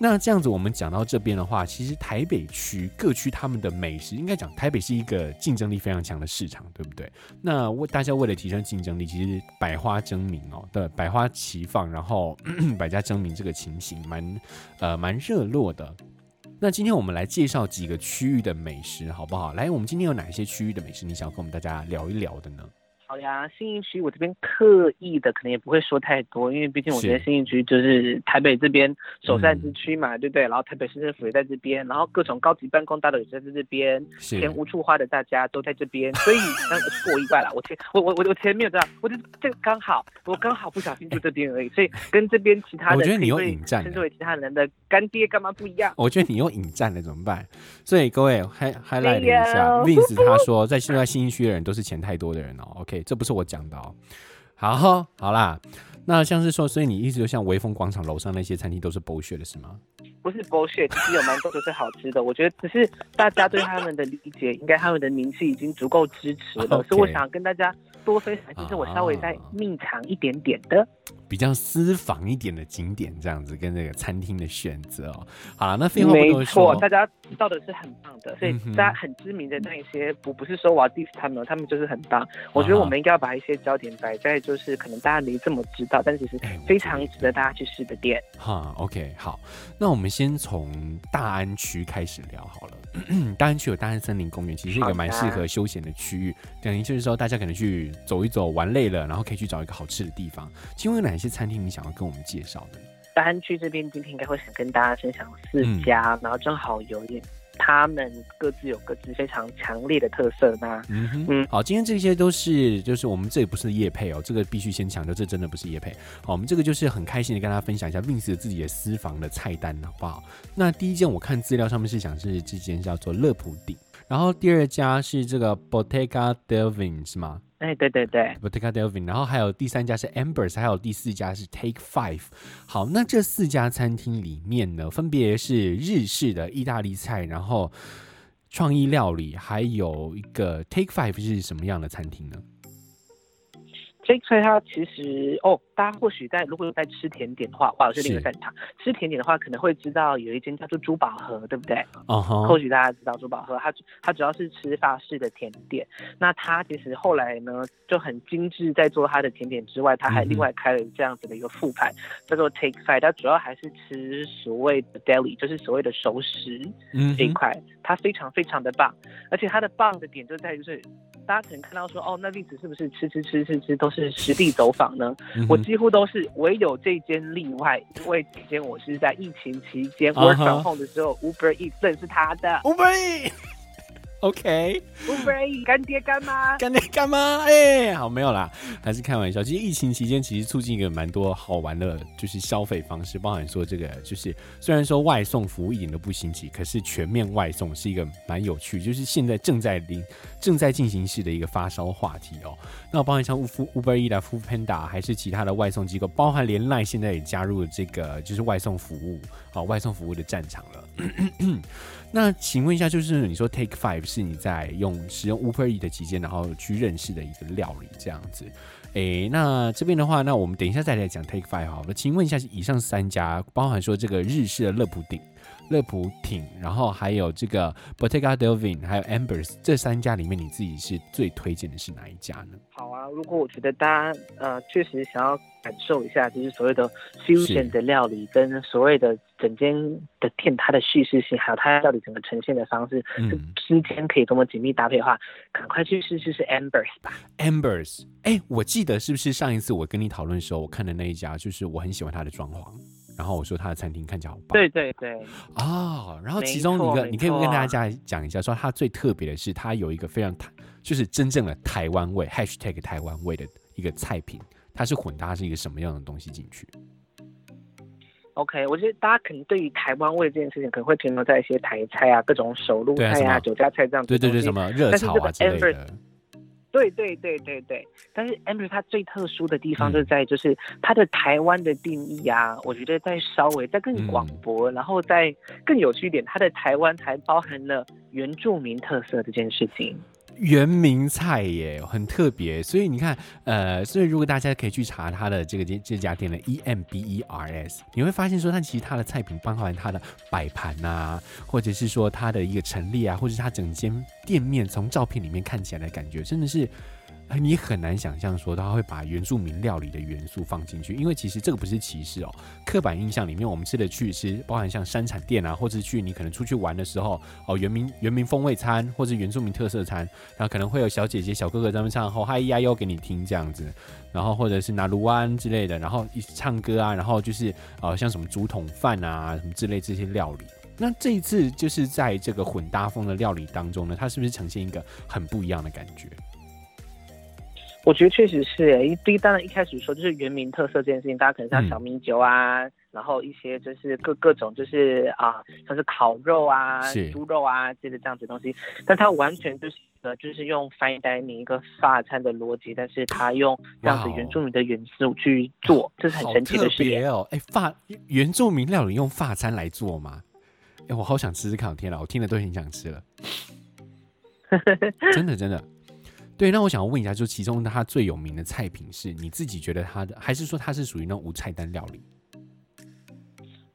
A: 那这样子，我们讲到这边的话，其实台北区各区他们的美食，应该讲台北是一个竞争力非常强的市场，对不对？那为大家为了提升竞争力，其实百花争鸣哦，对，百花齐放，然后 百家争鸣这个情形蛮呃蛮热络的。那今天我们来介绍几个区域的美食，好不好？来，我们今天有哪些区域的美食，你想要跟我们大家聊一聊的呢？
B: 好呀，信义区我这边刻意的可能也不会说太多，因为毕竟我觉得信义区就是台北这边首善之区嘛，对不对？然后台北市政府也在这边，然后各种高级办公大楼也在这边，钱无处花的大家都在这边，所以那不我意外了。我前我我我我前面有这样，我就这个刚好，我刚好不小心住这边而已，所以跟这边其他的，
A: 我觉得你用引战，
B: 称之为其他人的干爹干嘛不一样？
A: 我觉得你用引战了怎么办？所以各位还还来了一下，Vince 他说在现在信义区的人都是钱太多的人哦。OK，这不是我讲的。哦，好，好啦，那像是说，所以你一直就像微风广场楼上那些餐厅都是 bullshit 的是吗？
B: 不是 bullshit，其实有蛮多都是好吃的。我觉得只是大家对他们的理解，应该他们的名气已经足够支持了，Okay. 所以我想跟大家多分享，就是我稍微再秘藏一点点的。
A: 比较私房一点的景点，这样子跟这个餐厅的选择哦。好了，那废话不多说，
B: 没错，大家知道的是很棒的，所以大家很知名的那一些，不不是说我要 diss 他们，他们就是很棒。我觉得我们应该要把一些焦点摆在，就是可能大家没这么知道，但其实非常值得大家去试的店。
A: 哈，OK，好，那我们先从大安区开始聊好了。大安区有大安森林公园，其实是一个蛮适合休闲的区域，等于就是说大家可能去走一走，玩累了，然后可以去找一个好吃的地方。请问哪些餐厅你想要跟我们介绍的？
B: 大安区这边今天应该会想跟大家分享四家，嗯、然后正好有点他们各自有各自非常强烈的特色呢。嗯哼嗯，
A: 好，今天这些都是就是我们这里不是叶配哦，这个必须先强调，这真的不是叶配。好，我们这个就是很开心的跟大家分享一下 Vince 自己的私房的菜单，好不好？那第一件我看资料上面是讲是这间叫做乐普鼎。然后第二家是这个 Bottega Delvin 是吗？
B: 哎，对对对
A: ，Bottega Delvin。然后还有第三家是 Ambers，还有第四家是 Take Five。好，那这四家餐厅里面呢，分别是日式的意大利菜，然后创意料理，还有一个 Take Five 是什么样的餐厅呢？
B: 这一块它其实哦，大家或许在如果有在吃甜点的话，哇，我是另一个擅长。吃甜点的话，可能会知道有一间叫做珠宝盒，对不对？哦、uh，huh. 或许大家知道珠宝盒，它它主要是吃法式的甜点。那它其实后来呢就很精致，在做它的甜点之外，它还另外开了这样子的一个副牌，叫做 Take Five。它主要还是吃所谓的 deli，就是所谓的熟食这一块，它非常非常的棒。而且他的棒的点就在于是。大家可能看到说，哦，那例子是不是吃吃吃吃吃都是实地走访呢？嗯、我几乎都是，唯有这间例外，因为这间我是在疫情期间 work from home 的时候、uh huh.，Uber Eats 认识他的。Uber
A: OK，Uber
B: 干爹干妈，
A: 干爹干妈，哎，好，没有啦，还是开玩笑。其实疫情期间，其实促进一个蛮多好玩的，就是消费方式，包含说这个，就是虽然说外送服务一点都不新奇，可是全面外送是一个蛮有趣，就是现在正在临正在进行式的一个发烧话题哦。那包含像 Uber Eats、Panda，还是其他的外送机构，包含连奈现在也加入了这个，就是外送服务，好，外送服务的战场了。那请问一下，就是你说 Take Five 是你在用使用 Uber Eats 的期间，然后去认识的一个料理这样子？诶、那这边的话，那我们等一下再来讲 Take Five 好了。请问一下，以上三家，包含说这个日式的乐普顶、乐普挺，然后还有这个 Bottega Delvin，还有 Ambers 这三家里面，你自己是最推荐的是哪一家呢？
B: 好啊，如果我觉得大家呃确实想要。感受一下，就是所谓的 fusion 的料理，跟所谓的整间的店它的叙事性，还有它到底整个呈现的方式，嗯，之间可以多么紧密搭配的话，赶快去试试是 Ambers 吧。
A: Ambers，哎、欸，我记得是不是上一次我跟你讨论的时候，我看的那一家，就是我很喜欢它的装潢，然后我说他的餐厅看起来好棒。
B: 对对对。
A: 哦，然后其中一个，你可以跟大家讲一下，说它最特别的是，它有一个非常台，就是真正的台湾味，#hashtag 台湾味的一个菜品。它是混搭是一个什么样的东西进去
B: ？OK，我觉得大家可能对于台湾味这件事情，可能会停留在一些台菜啊、各种手路菜啊、酒家菜这样子。
A: 对对对，什么热炒啊之类的。
B: 对对对对对，但是 Amber 它最特殊的地方就在就是他的台湾的定义啊，嗯、我觉得在稍微再更广博，嗯、然后再更有趣一点，他的台湾还包含了原住民特色这件事情。
A: 原名菜耶，很特别，所以你看，呃，所以如果大家可以去查它的这个这这家店的 E M B E R S，你会发现说，它其实它的菜品包含它的摆盘啊，或者是说它的一个陈列啊，或者是它整间店面从照片里面看起来的感觉，真的是。你很难想象说他会把原住民料理的元素放进去，因为其实这个不是歧视哦。刻板印象里面，我们吃的去吃，包含像山产店啊，或者是去你可能出去玩的时候哦，原民原民风味餐或者原住民特色餐，然后可能会有小姐姐、小哥哥在那唱后嗨呀哟给你听这样子，然后或者是拿卢湾之类的，然后一起唱歌啊，然后就是呃像什么竹筒饭啊什么之类这些料理。那这一次就是在这个混搭风的料理当中呢，它是不是呈现一个很不一样的感觉？
B: 我觉得确实是诶，因为当然一开始说就是原民特色这件事情，大家可能像小米酒啊，嗯、然后一些就是各各种就是啊，像是烤肉啊、猪肉啊这些这样子的东西，但它完全就是呃，就是用 fine dining 一个法餐的逻辑，但是它用这样子原住民的元素去做，哦、这是很神奇的事情
A: 哦。哎，法原住民料理用法餐来做吗？哎，我好想吃吃看，天哪，我听了都很想吃了，真 的真的。对，那我想要问一下，就其中它最有名的菜品是你自己觉得它的，还是说它是属于那种无菜单料理？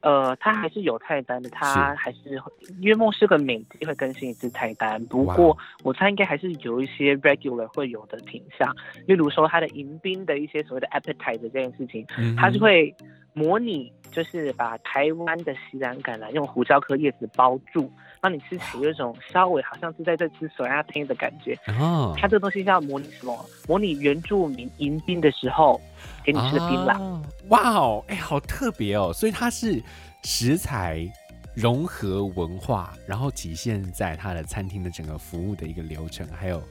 B: 呃，它还是有菜单的，它还是约莫是个每季会更新一次菜单。不过我猜应该还是有一些 regular 会有的品项，例如说它的迎宾的一些所谓的 appetizer 这件事情，嗯、它是会模拟，就是把台湾的西兰橄榄用胡椒颗叶子包住。让你吃起有一种稍微好像是在这吃手压拼的感觉哦。它这个东西叫模拟什么？模拟原住民迎宾的时候给你吃的槟榔。哦、
A: 哇哦，哎，好特别哦！所以它是食材融合文化，然后体现在它的餐厅的整个服务的一个流程，还有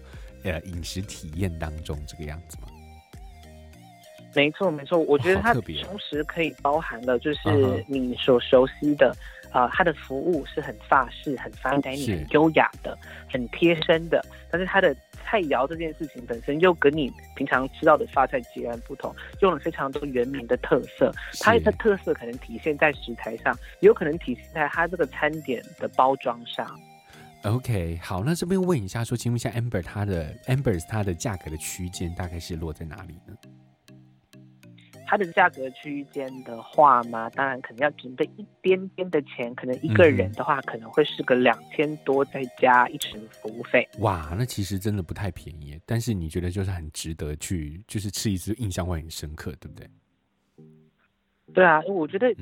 A: 呃饮食体验当中这个样子吗？
B: 没错，没错。我觉得它同时可以包含了就是你所熟悉的。呃，它的服务是很法式、很 fine dining、很优雅的、很贴身的，但是它的菜肴这件事情本身又跟你平常吃到的法菜截然不同，用了非常多原民的特色。它的特色可能体现在食材上，也有可能体现在它这个餐点的包装上。
A: OK，好，那这边问一下，说，请问一下 Amber 它的 Amber 它的价格的区间大概是落在哪里呢？
B: 它的价格区间的话嘛，当然可能要准备一点点的钱，可能一个人的话可能会是个两千多，再加一成服务费。
A: 哇，那其实真的不太便宜，但是你觉得就是很值得去，就是吃一次印象会很深刻，对不对？
B: 对啊，我觉得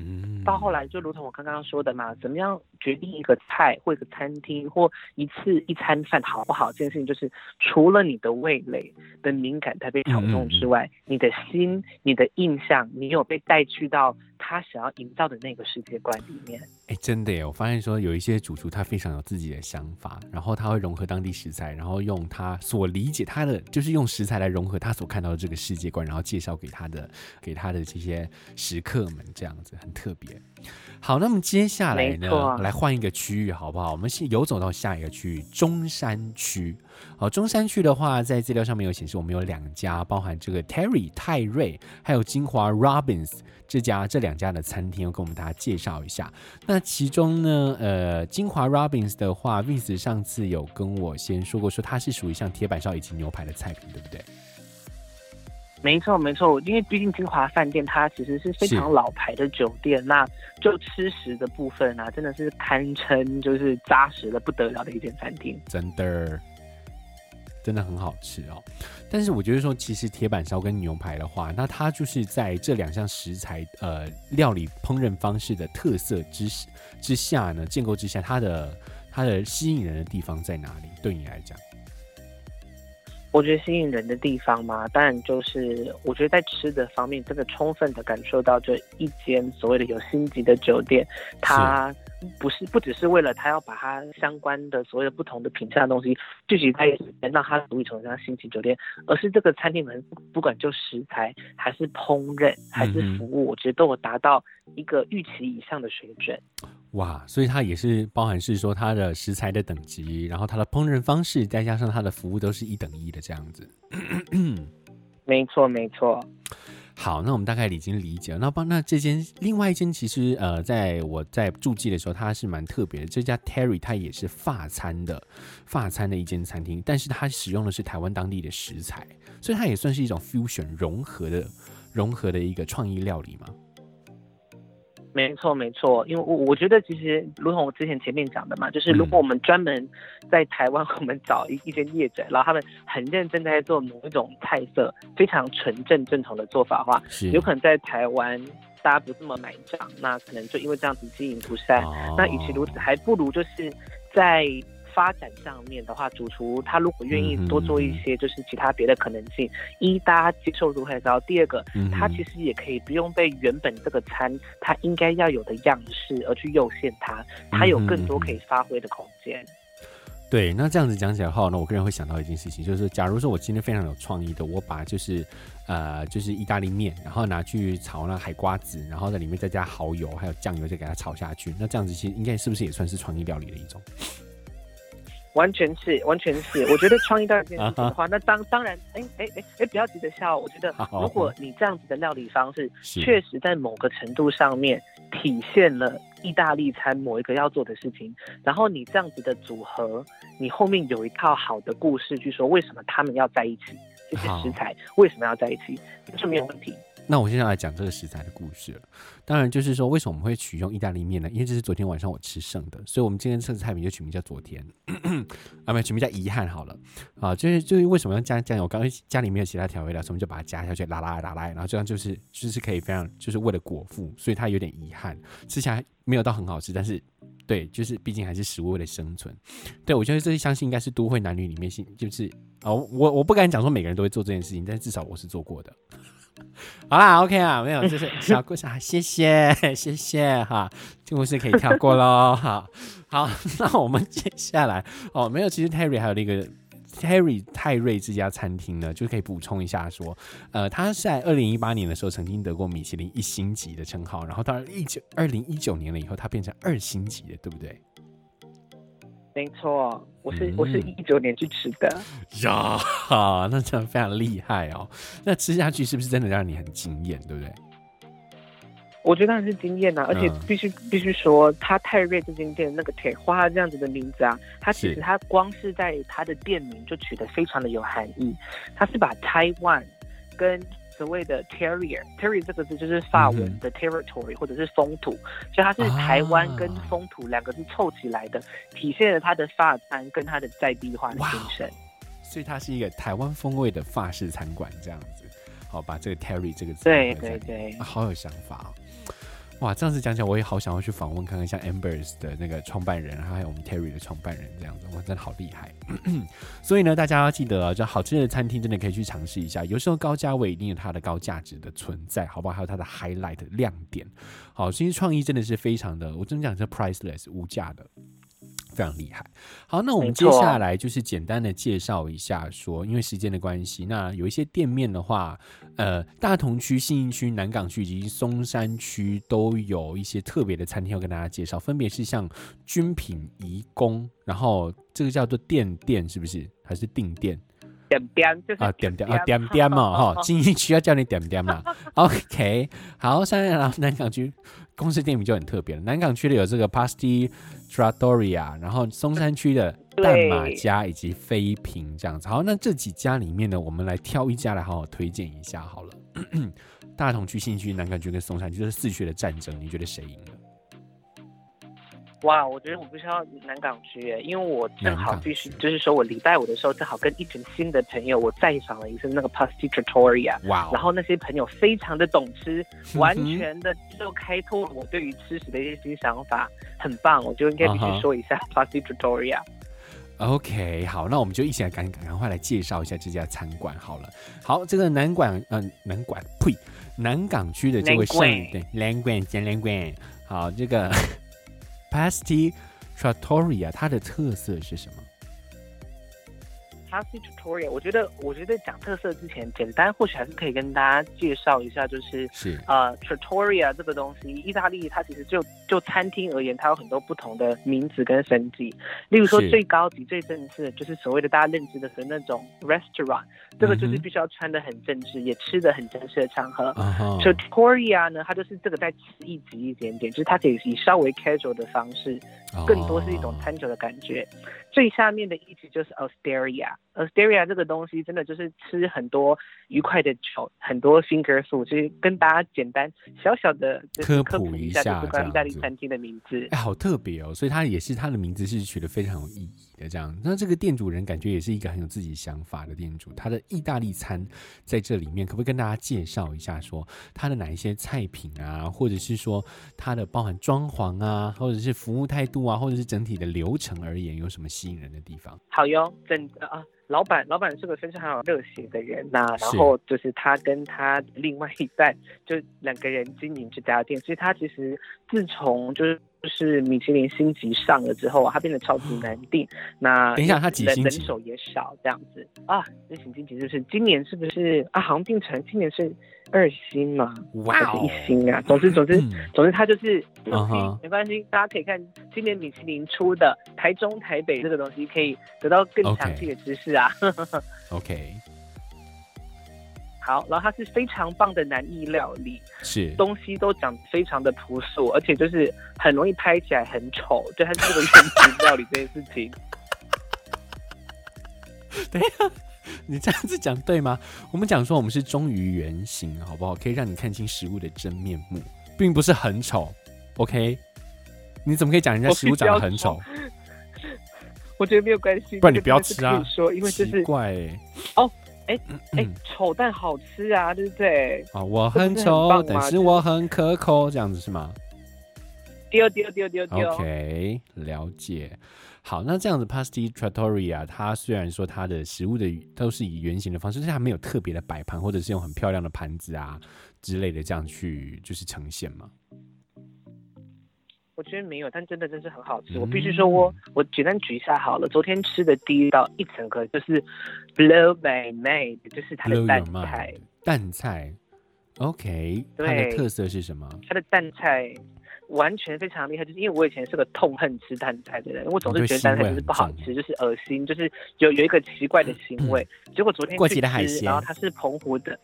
B: 到后来就如同我刚刚说的嘛，怎么样决定一个菜或一个餐厅或一次一餐饭好不好，这件事情就是除了你的味蕾的敏感它被挑动之外，你的心、你的印象，你有被带去到他想要营造的那个世界观里面。
A: 哎，真的耶！我发现说有一些主厨他非常有自己的想法，然后他会融合当地食材，然后用他所理解他的，就是用食材来融合他所看到的这个世界观，然后介绍给他的给他的这些食客们，这样子很特别。好，那么接下来呢，来换一个区域好不好？我们先游走到下一个区域，中山区。好，中山区的话，在资料上面有显示，我们有两家，包含这个 Terry 泰瑞，还有金华 Robins 这家这两家的餐厅，要跟我们大家介绍一下。那其中呢，呃，金华 Robins 的话，Vince 上次有跟我先说过，说它是属于像铁板烧以及牛排的菜品，对不对？
B: 没错，没错，因为毕竟金华饭店它其实是非常老牌的酒店，那就吃食的部分啊，真的是堪称就是扎实的不得了的一间餐厅，
A: 真的。真的很好吃哦，但是我觉得说，其实铁板烧跟牛排的话，那它就是在这两项食材呃料理烹饪方式的特色之之下呢，建构之下，它的它的吸引人的地方在哪里？对你来讲？
B: 我觉得吸引人的地方嘛，当然就是我觉得在吃的方面，真的充分的感受到这一间所谓的有星级的酒店，它不是不只是为了他要把它相关的所有的不同的品相的东西聚集在一起，让它独立成像星级酒店，而是这个餐厅们不管就食材还是烹饪还是服务，嗯、我觉得都有达到一个预期以上的水准。
A: 哇，所以它也是包含是说它的食材的等级，然后它的烹饪方式，再加上它的服务都是一等一的这样子。
B: 没错，没错。
A: 好，那我们大概已经理解了。那帮那这间另外一间，其实呃，在我在住记的时候，它是蛮特别的。这家 Terry 它也是法餐的法餐的一间餐厅，但是它使用的是台湾当地的食材，所以它也算是一种 fusion 融合的融合的一个创意料理嘛。
B: 没错，没错，因为我我觉得其实，如同我之前前面讲的嘛，就是如果我们专门在台湾，我们找一一些业者，然后他们很认真在做某一种菜色，非常纯正正统的做法的话，有可能在台湾大家不这么买账，那可能就因为这样子经营不善。哦、那与其如此，还不如就是在。发展上面的话，主厨他如果愿意多做一些，就是其他别的可能性，嗯、一大家接受度会高。第二个，嗯、他其实也可以不用被原本这个餐他应该要有的样式而去诱限他，他有更多可以发挥的空间。
A: 对，那这样子讲起来的话，那我个人会想到一件事情，就是假如说我今天非常有创意的，我把就是呃就是意大利面，然后拿去炒那海瓜子，然后在里面再加蚝油还有酱油，再给它炒下去，那这样子其实应该是不是也算是创意料理的一种？
B: 完全是，完全是。我觉得创意到这件事情的话，那当当然，哎哎哎哎，不要急着笑。我觉得，如果你这样子的料理方式，确实在某个程度上面体现了意大利餐某一个要做的事情，然后你这样子的组合，你后面有一套好的故事去说，为什么他们要在一起，这些食材为什么要在一起，这是没有问题。
A: 那我现在来讲这个食材的故事了。当然，就是说为什么我们会取用意大利面呢？因为这是昨天晚上我吃剩的，所以我们今天这个菜名就取名叫昨天，啊，没有取名叫遗憾好了。啊，就是就是为什么要加酱油？刚刚家里没有其他调味料，所以我们就把它加下去，拉拉拉拉，然后这样就是就是可以非常就是为了果腹，所以它有点遗憾，吃起来没有到很好吃，但是对，就是毕竟还是食物为了生存。对，我觉得这些相信应该是都会男女里面性，就是哦，我我不敢讲说每个人都会做这件事情，但至少我是做过的。好啦，OK 啊，没有，就是小故事啊，谢谢，谢谢哈，这故事可以跳过喽，好，好，那我们接下来哦，没有，其实 Terry 还有那个 Terry 泰瑞这家餐厅呢，就可以补充一下说，呃，他在二零一八年的时候曾经得过米其林一星级的称号，然后到了一九二零一九年了以后，他变成二星级的，对不对？
B: 没错，我是、嗯、我是一九年去吃的。
A: 呀，哈，那这样非常厉害哦。那吃下去是不是真的让你很惊艳，对不对？
B: 我觉得当然是惊艳呐，而且必须、嗯、必须说，他泰瑞这间店那个铁花这样子的名字啊，他其实他光是在他的店名就取得非常的有含义，他是把台湾跟所谓的 terrier，terrier 这个字就是法文的 territory、嗯、或者是风土，所以它是台湾跟风土两个字凑起来的，啊、体现了它的法餐跟它的在地化的精神。
A: 所以它是一个台湾风味的法式餐馆这样子。好，把这个 Terry 这个字
B: 对对对、
A: 啊，好有想法哦。哇，这样子讲起来，我也好想要去访问看看，像 Ambers 的那个创办人，还有我们 Terry 的创办人这样子，哇，真的好厉害。所以呢，大家要记得啊，就好吃的餐厅真的可以去尝试一下。有时候高价位一定有它的高价值的存在，好不好？还有它的 highlight 亮点。好，其实创意真的是非常的，我真的讲是 priceless 无价的。非常厉害。好，那我们接下来就是简单的介绍一下，说因为时间的关系，那有一些店面的话，呃，大同区、信义区、南港区以及松山区都有一些特别的餐厅要跟大家介绍，分别是像军品颐宫，然后这个叫做店店，是不是？还是定店？
B: 点点就是
A: 啊，点点啊，点点嘛，哈，信义区要叫你点点嘛。OK，好，现在来南港区。公司店名就很特别了，南港区的有这个 Pasti tradoria 然后松山区的淡马家以及飞平这样子。好，那这几家里面呢，我们来挑一家来好好推荐一下好了。大同区、新区、南港区跟松山区，这是四区的战争，你觉得谁赢了？
B: 哇，我觉得我必须要南港区耶，因为我正好必须就是说我礼拜五的时候正好跟一群新的朋友，我再上了一次那个 Pasti Trattoria，哇，然后那些朋友非常的懂吃，完全的就开拓了我对于吃食的一些新想法，很棒，我就应该必须说一下 Pasti Trattoria。
A: OK，好，那我们就一起来赶赶快来介绍一下这家餐馆好了。好，这个南馆，嗯、呃，南馆，呸，南港区的这位圣对，南馆兼南馆，好，这个。Pasti Trattoria，它的特色是什么
B: ？Pasti Trattoria，我觉得，我觉得讲特色之前，简单或许还是可以跟大家介绍一下，就是是呃，Trattoria 这个东西，意大利它其实就就餐厅而言，它有很多不同的名字跟升级。例如说，最高级、最正式，就是所谓的大家认知的是那种 restaurant，这个就是必须要穿的很正式，也吃的很正式的场合。Trattoria 呢，它就是这个再次一级一点点，就是它可以以稍微 casual 的方式，更多是一种探究的感觉，最下面的一级就是 Asteria。Osteria，Osteria 这个东西真的就是吃很多愉快的酒，很多 finger food，就是跟大家简单小小的科普一下，就是关于意大利餐厅的名字。
A: 哎，好特别哦，所以它也是它的名字是取得非常有意义的这样。那这个店主人感觉也是一个很有自己想法的店主，他的意大利餐在这里面可不可以跟大家介绍一下，说他的哪一些菜品啊，或者是说他的包含装潢啊，或者是服务态度啊，或者是整体的流程而言有什么吸引人的地方？
B: 好哟，真的啊。老板，老板是个非常有热血的人呐、啊，然后就是他跟他另外一半就两个人经营这家店，所以他其实自从就是就是米其林星级上了之后，它变得超级难订。那
A: 等一下，它几星级？
B: 人手也少这样子啊？日行星级就是今年是不是啊？好像定成今年是。二星嘛，还是一星啊？总之，总之，总之，它就是六星，没关系。大家可以看今年米其林出的台中、台北这个东西，可以得到更详细的知识啊。
A: OK，
B: 好，然后它是非常棒的南意料理，
A: 是
B: 东西都讲非常的朴素，而且就是很容易拍起来很丑，对，它是这个原型料理这件事情。
A: 等一下。你这样子讲对吗？我们讲说我们是忠于原型，好不好？可以让你看清食物的真面目，并不是很丑。OK？你怎么可以讲人家食物长得很丑？
B: 我觉得没有关系，
A: 不然你不要吃啊！
B: 说，因为这是
A: 怪哎
B: 哦，哎哎，丑但好吃啊，对不对？
A: 啊，我很丑，但是我很可口，这样子是吗？
B: 丢丢丢丢丢。
A: OK，了解。好，那这样子，Pasti Trattoria，它虽然说它的食物的都是以圆形的方式，但是它没有特别的摆盘，或者是用很漂亮的盘子啊之类的这样去就是呈现嘛。
B: 我觉得没有，但真的真是很好吃。嗯、我必须说我我简单举一下好了。昨天吃的第一道一整个就是 Blow My Mind，就是它的蛋菜。
A: 蛋菜，OK，它的特色是什么？
B: 它的蛋菜完全非常厉害，就是因为我以前是个痛恨吃蛋菜的人，我总是觉得蛋菜就是不好吃，就是恶心，就是有有一个奇怪的腥味。嗯、结果昨天去吃，海鲜然后它是澎湖的，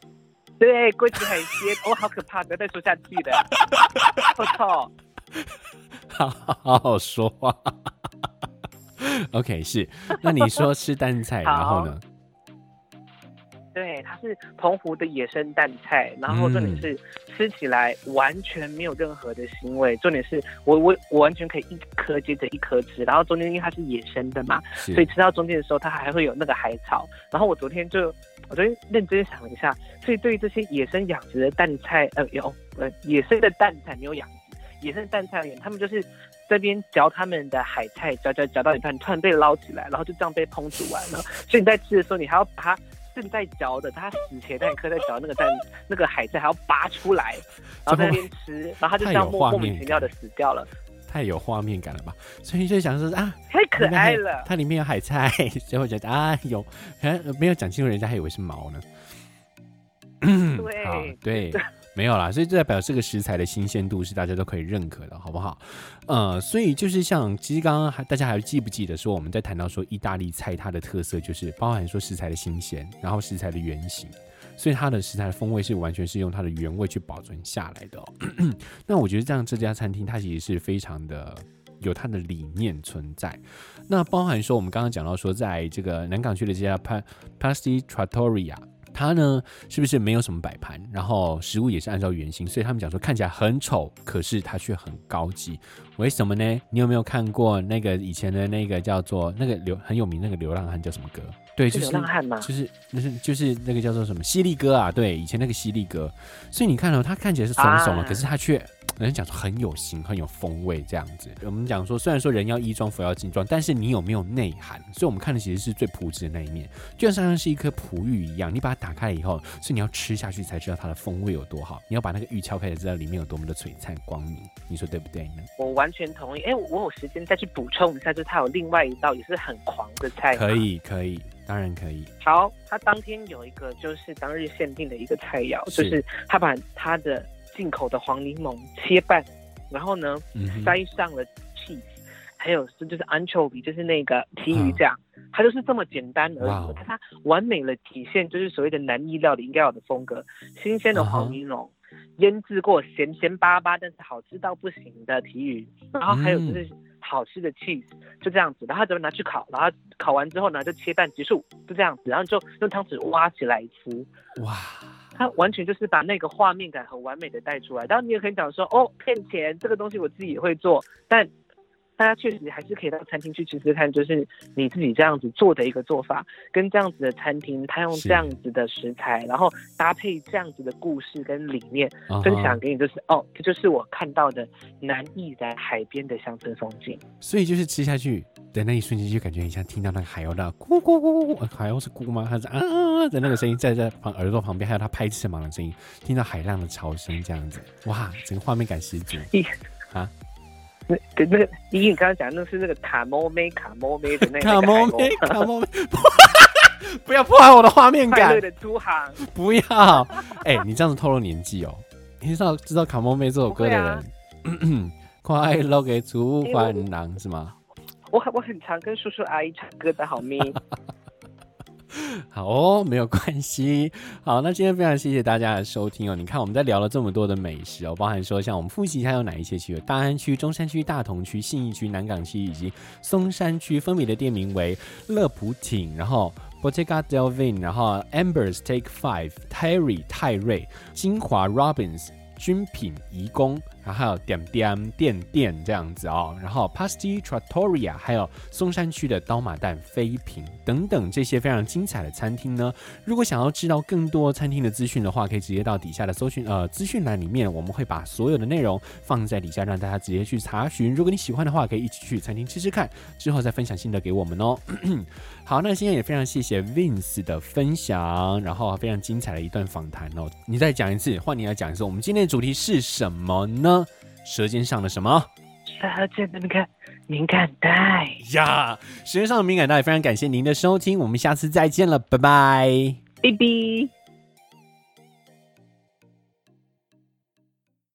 B: 对，过期海鲜，哦，好可怕，不要再说下去了，我操！
A: 好好好说话，OK，是。那你说吃蛋菜，然后呢？
B: 对，它是澎湖的野生蛋菜，然后重点是吃起来完全没有任何的腥味。重点是我我我完全可以一颗接着一颗吃，然后中间因为它是野生的嘛，所以吃到中间的时候它还会有那个海草。然后我昨天就我昨天认真想了一下，所以对于这些野生养殖的蛋菜，呃，有呃野生的蛋菜没有养。野生蛋菜而言，他们就是这边嚼他们的海菜，嚼嚼嚼到一半，突然被捞起来，然后就这样被烹煮完了。所以你在吃的时候，你还要把它正在嚼的，它死前那一刻在嚼那个蛋，那个海菜还要拔出来，然后在那边吃，然后它就这样莫莫名其妙的死掉了。
A: 太有画面感了吧？所以就想说啊，
B: 太可爱了。
A: 它里面有海菜，所以我觉得啊，有，没有讲清楚，人家还以为是毛呢。对，对。没有啦，所以这代表这个食材的新鲜度是大家都可以认可的，好不好？呃，所以就是像其实刚刚还大家还记不记得说我们在谈到说意大利菜它的特色就是包含说食材的新鲜，然后食材的原型，所以它的食材的风味是完全是用它的原味去保存下来的哦。那我觉得这样这家餐厅它其实是非常的有它的理念存在。那包含说我们刚刚讲到说在这个南港区的这家 Pasti Trattoria。它呢，是不是没有什么摆盘？然后食物也是按照原型，所以他们讲说看起来很丑，可是它却很高级。为什么呢？你有没有看过那个以前的那个叫做那个流很有名那个流浪汉叫什么歌？对，就是
B: 流浪汉嘛，
A: 就是那是就是那个叫做什么犀利哥啊？对，以前那个犀利哥。所以你看到、哦、它看起来是怂怂的，啊、可是他却。人家讲说很有型，很有风味这样子。我们讲说，虽然说人要衣装，佛要金装，但是你有没有内涵？所以我们看的其实是最朴质的那一面，就像像是一颗璞玉一样，你把它打开以后，所以你要吃下去才知道它的风味有多好。你要把那个玉敲开，才知道里面有多么的璀璨光明。你说对不对呢？
B: 我完全同意。哎、欸，我有时间再去补充一下，就是它有另外一道也是很狂的菜。
A: 可以，可以，当然可以。
B: 好，他当天有一个就是当日限定的一个菜肴，是就是他把他的。进口的黄柠檬切半，然后呢，嗯、塞上了 cheese，还有是就是 anchovy，就是那个提鱼酱，嗯、它就是这么简单而已。哇它完美的体现就是所谓的南意料理应该有的风格，新鲜的黄柠檬，腌制过咸咸巴巴但是好吃到不行的提鱼，然后还有就是好吃的 cheese，就这样子，然后怎么拿去烤，然后烤完之后呢就切半结束，就这样子，然后就用汤匙挖起来吃，哇。他完全就是把那个画面感很完美的带出来，当然你也可以讲说，哦，骗钱这个东西我自己也会做，但大家确实还是可以到餐厅去吃吃看，就是你自己这样子做的一个做法，跟这样子的餐厅，他用这样子的食材，然后搭配这样子的故事跟理念，uh huh. 分享给你，就是哦，这就是我看到的南义在海边的乡村风景，
A: 所以就是吃下去。的那一瞬间就感觉很像听到那个海鸥的咕咕咕咕，海鸥是咕吗？还是啊的那个声音在在旁耳朵旁边，还有它拍翅膀的声音，听到海浪的潮声这样子，哇，整个画面感十足。啊，
B: 那那个，因为你刚刚讲那是那个卡莫梅卡莫梅的那个
A: 卡莫梅 卡莫梅，不要破坏我的画面感。不要，哎、欸，你这样子透露年纪哦。你知道知道卡莫梅这首歌的人，啊、快乐给出航郎是吗？
B: 我很我很常跟叔叔阿姨唱歌的好咪，
A: 好哦，没有关系。好，那今天非常谢谢大家的收听哦。你看我们在聊了这么多的美食哦，包含说像我们复习一下有哪一些区：大安区、中山区、大同区、信义区、南港区以及松山区，分别的店名为乐普挺，然后 Bottega del Vin，然后 Amber's Take Five、Terry 泰瑞、金华 Robins、君品颐宫。然后还有点点店店这样子哦，然后 Pasti Trattoria，还有松山区的刀马旦飞品等等这些非常精彩的餐厅呢。如果想要知道更多餐厅的资讯的话，可以直接到底下的搜寻呃资讯栏里面，我们会把所有的内容放在底下，让大家直接去查询。如果你喜欢的话，可以一起去餐厅吃吃看，之后再分享心得给我们哦。好，那今天也非常谢谢 Vince 的分享，然后非常精彩的一段访谈哦。你再讲一次，换你来讲一次，我们今天的主题是什么呢？舌尖上的什么？
B: 舌尖的那个敏感带
A: 呀。舌尖上的敏感带，非常感谢您的收听，我们下次再见了，拜拜，
B: 拜拜。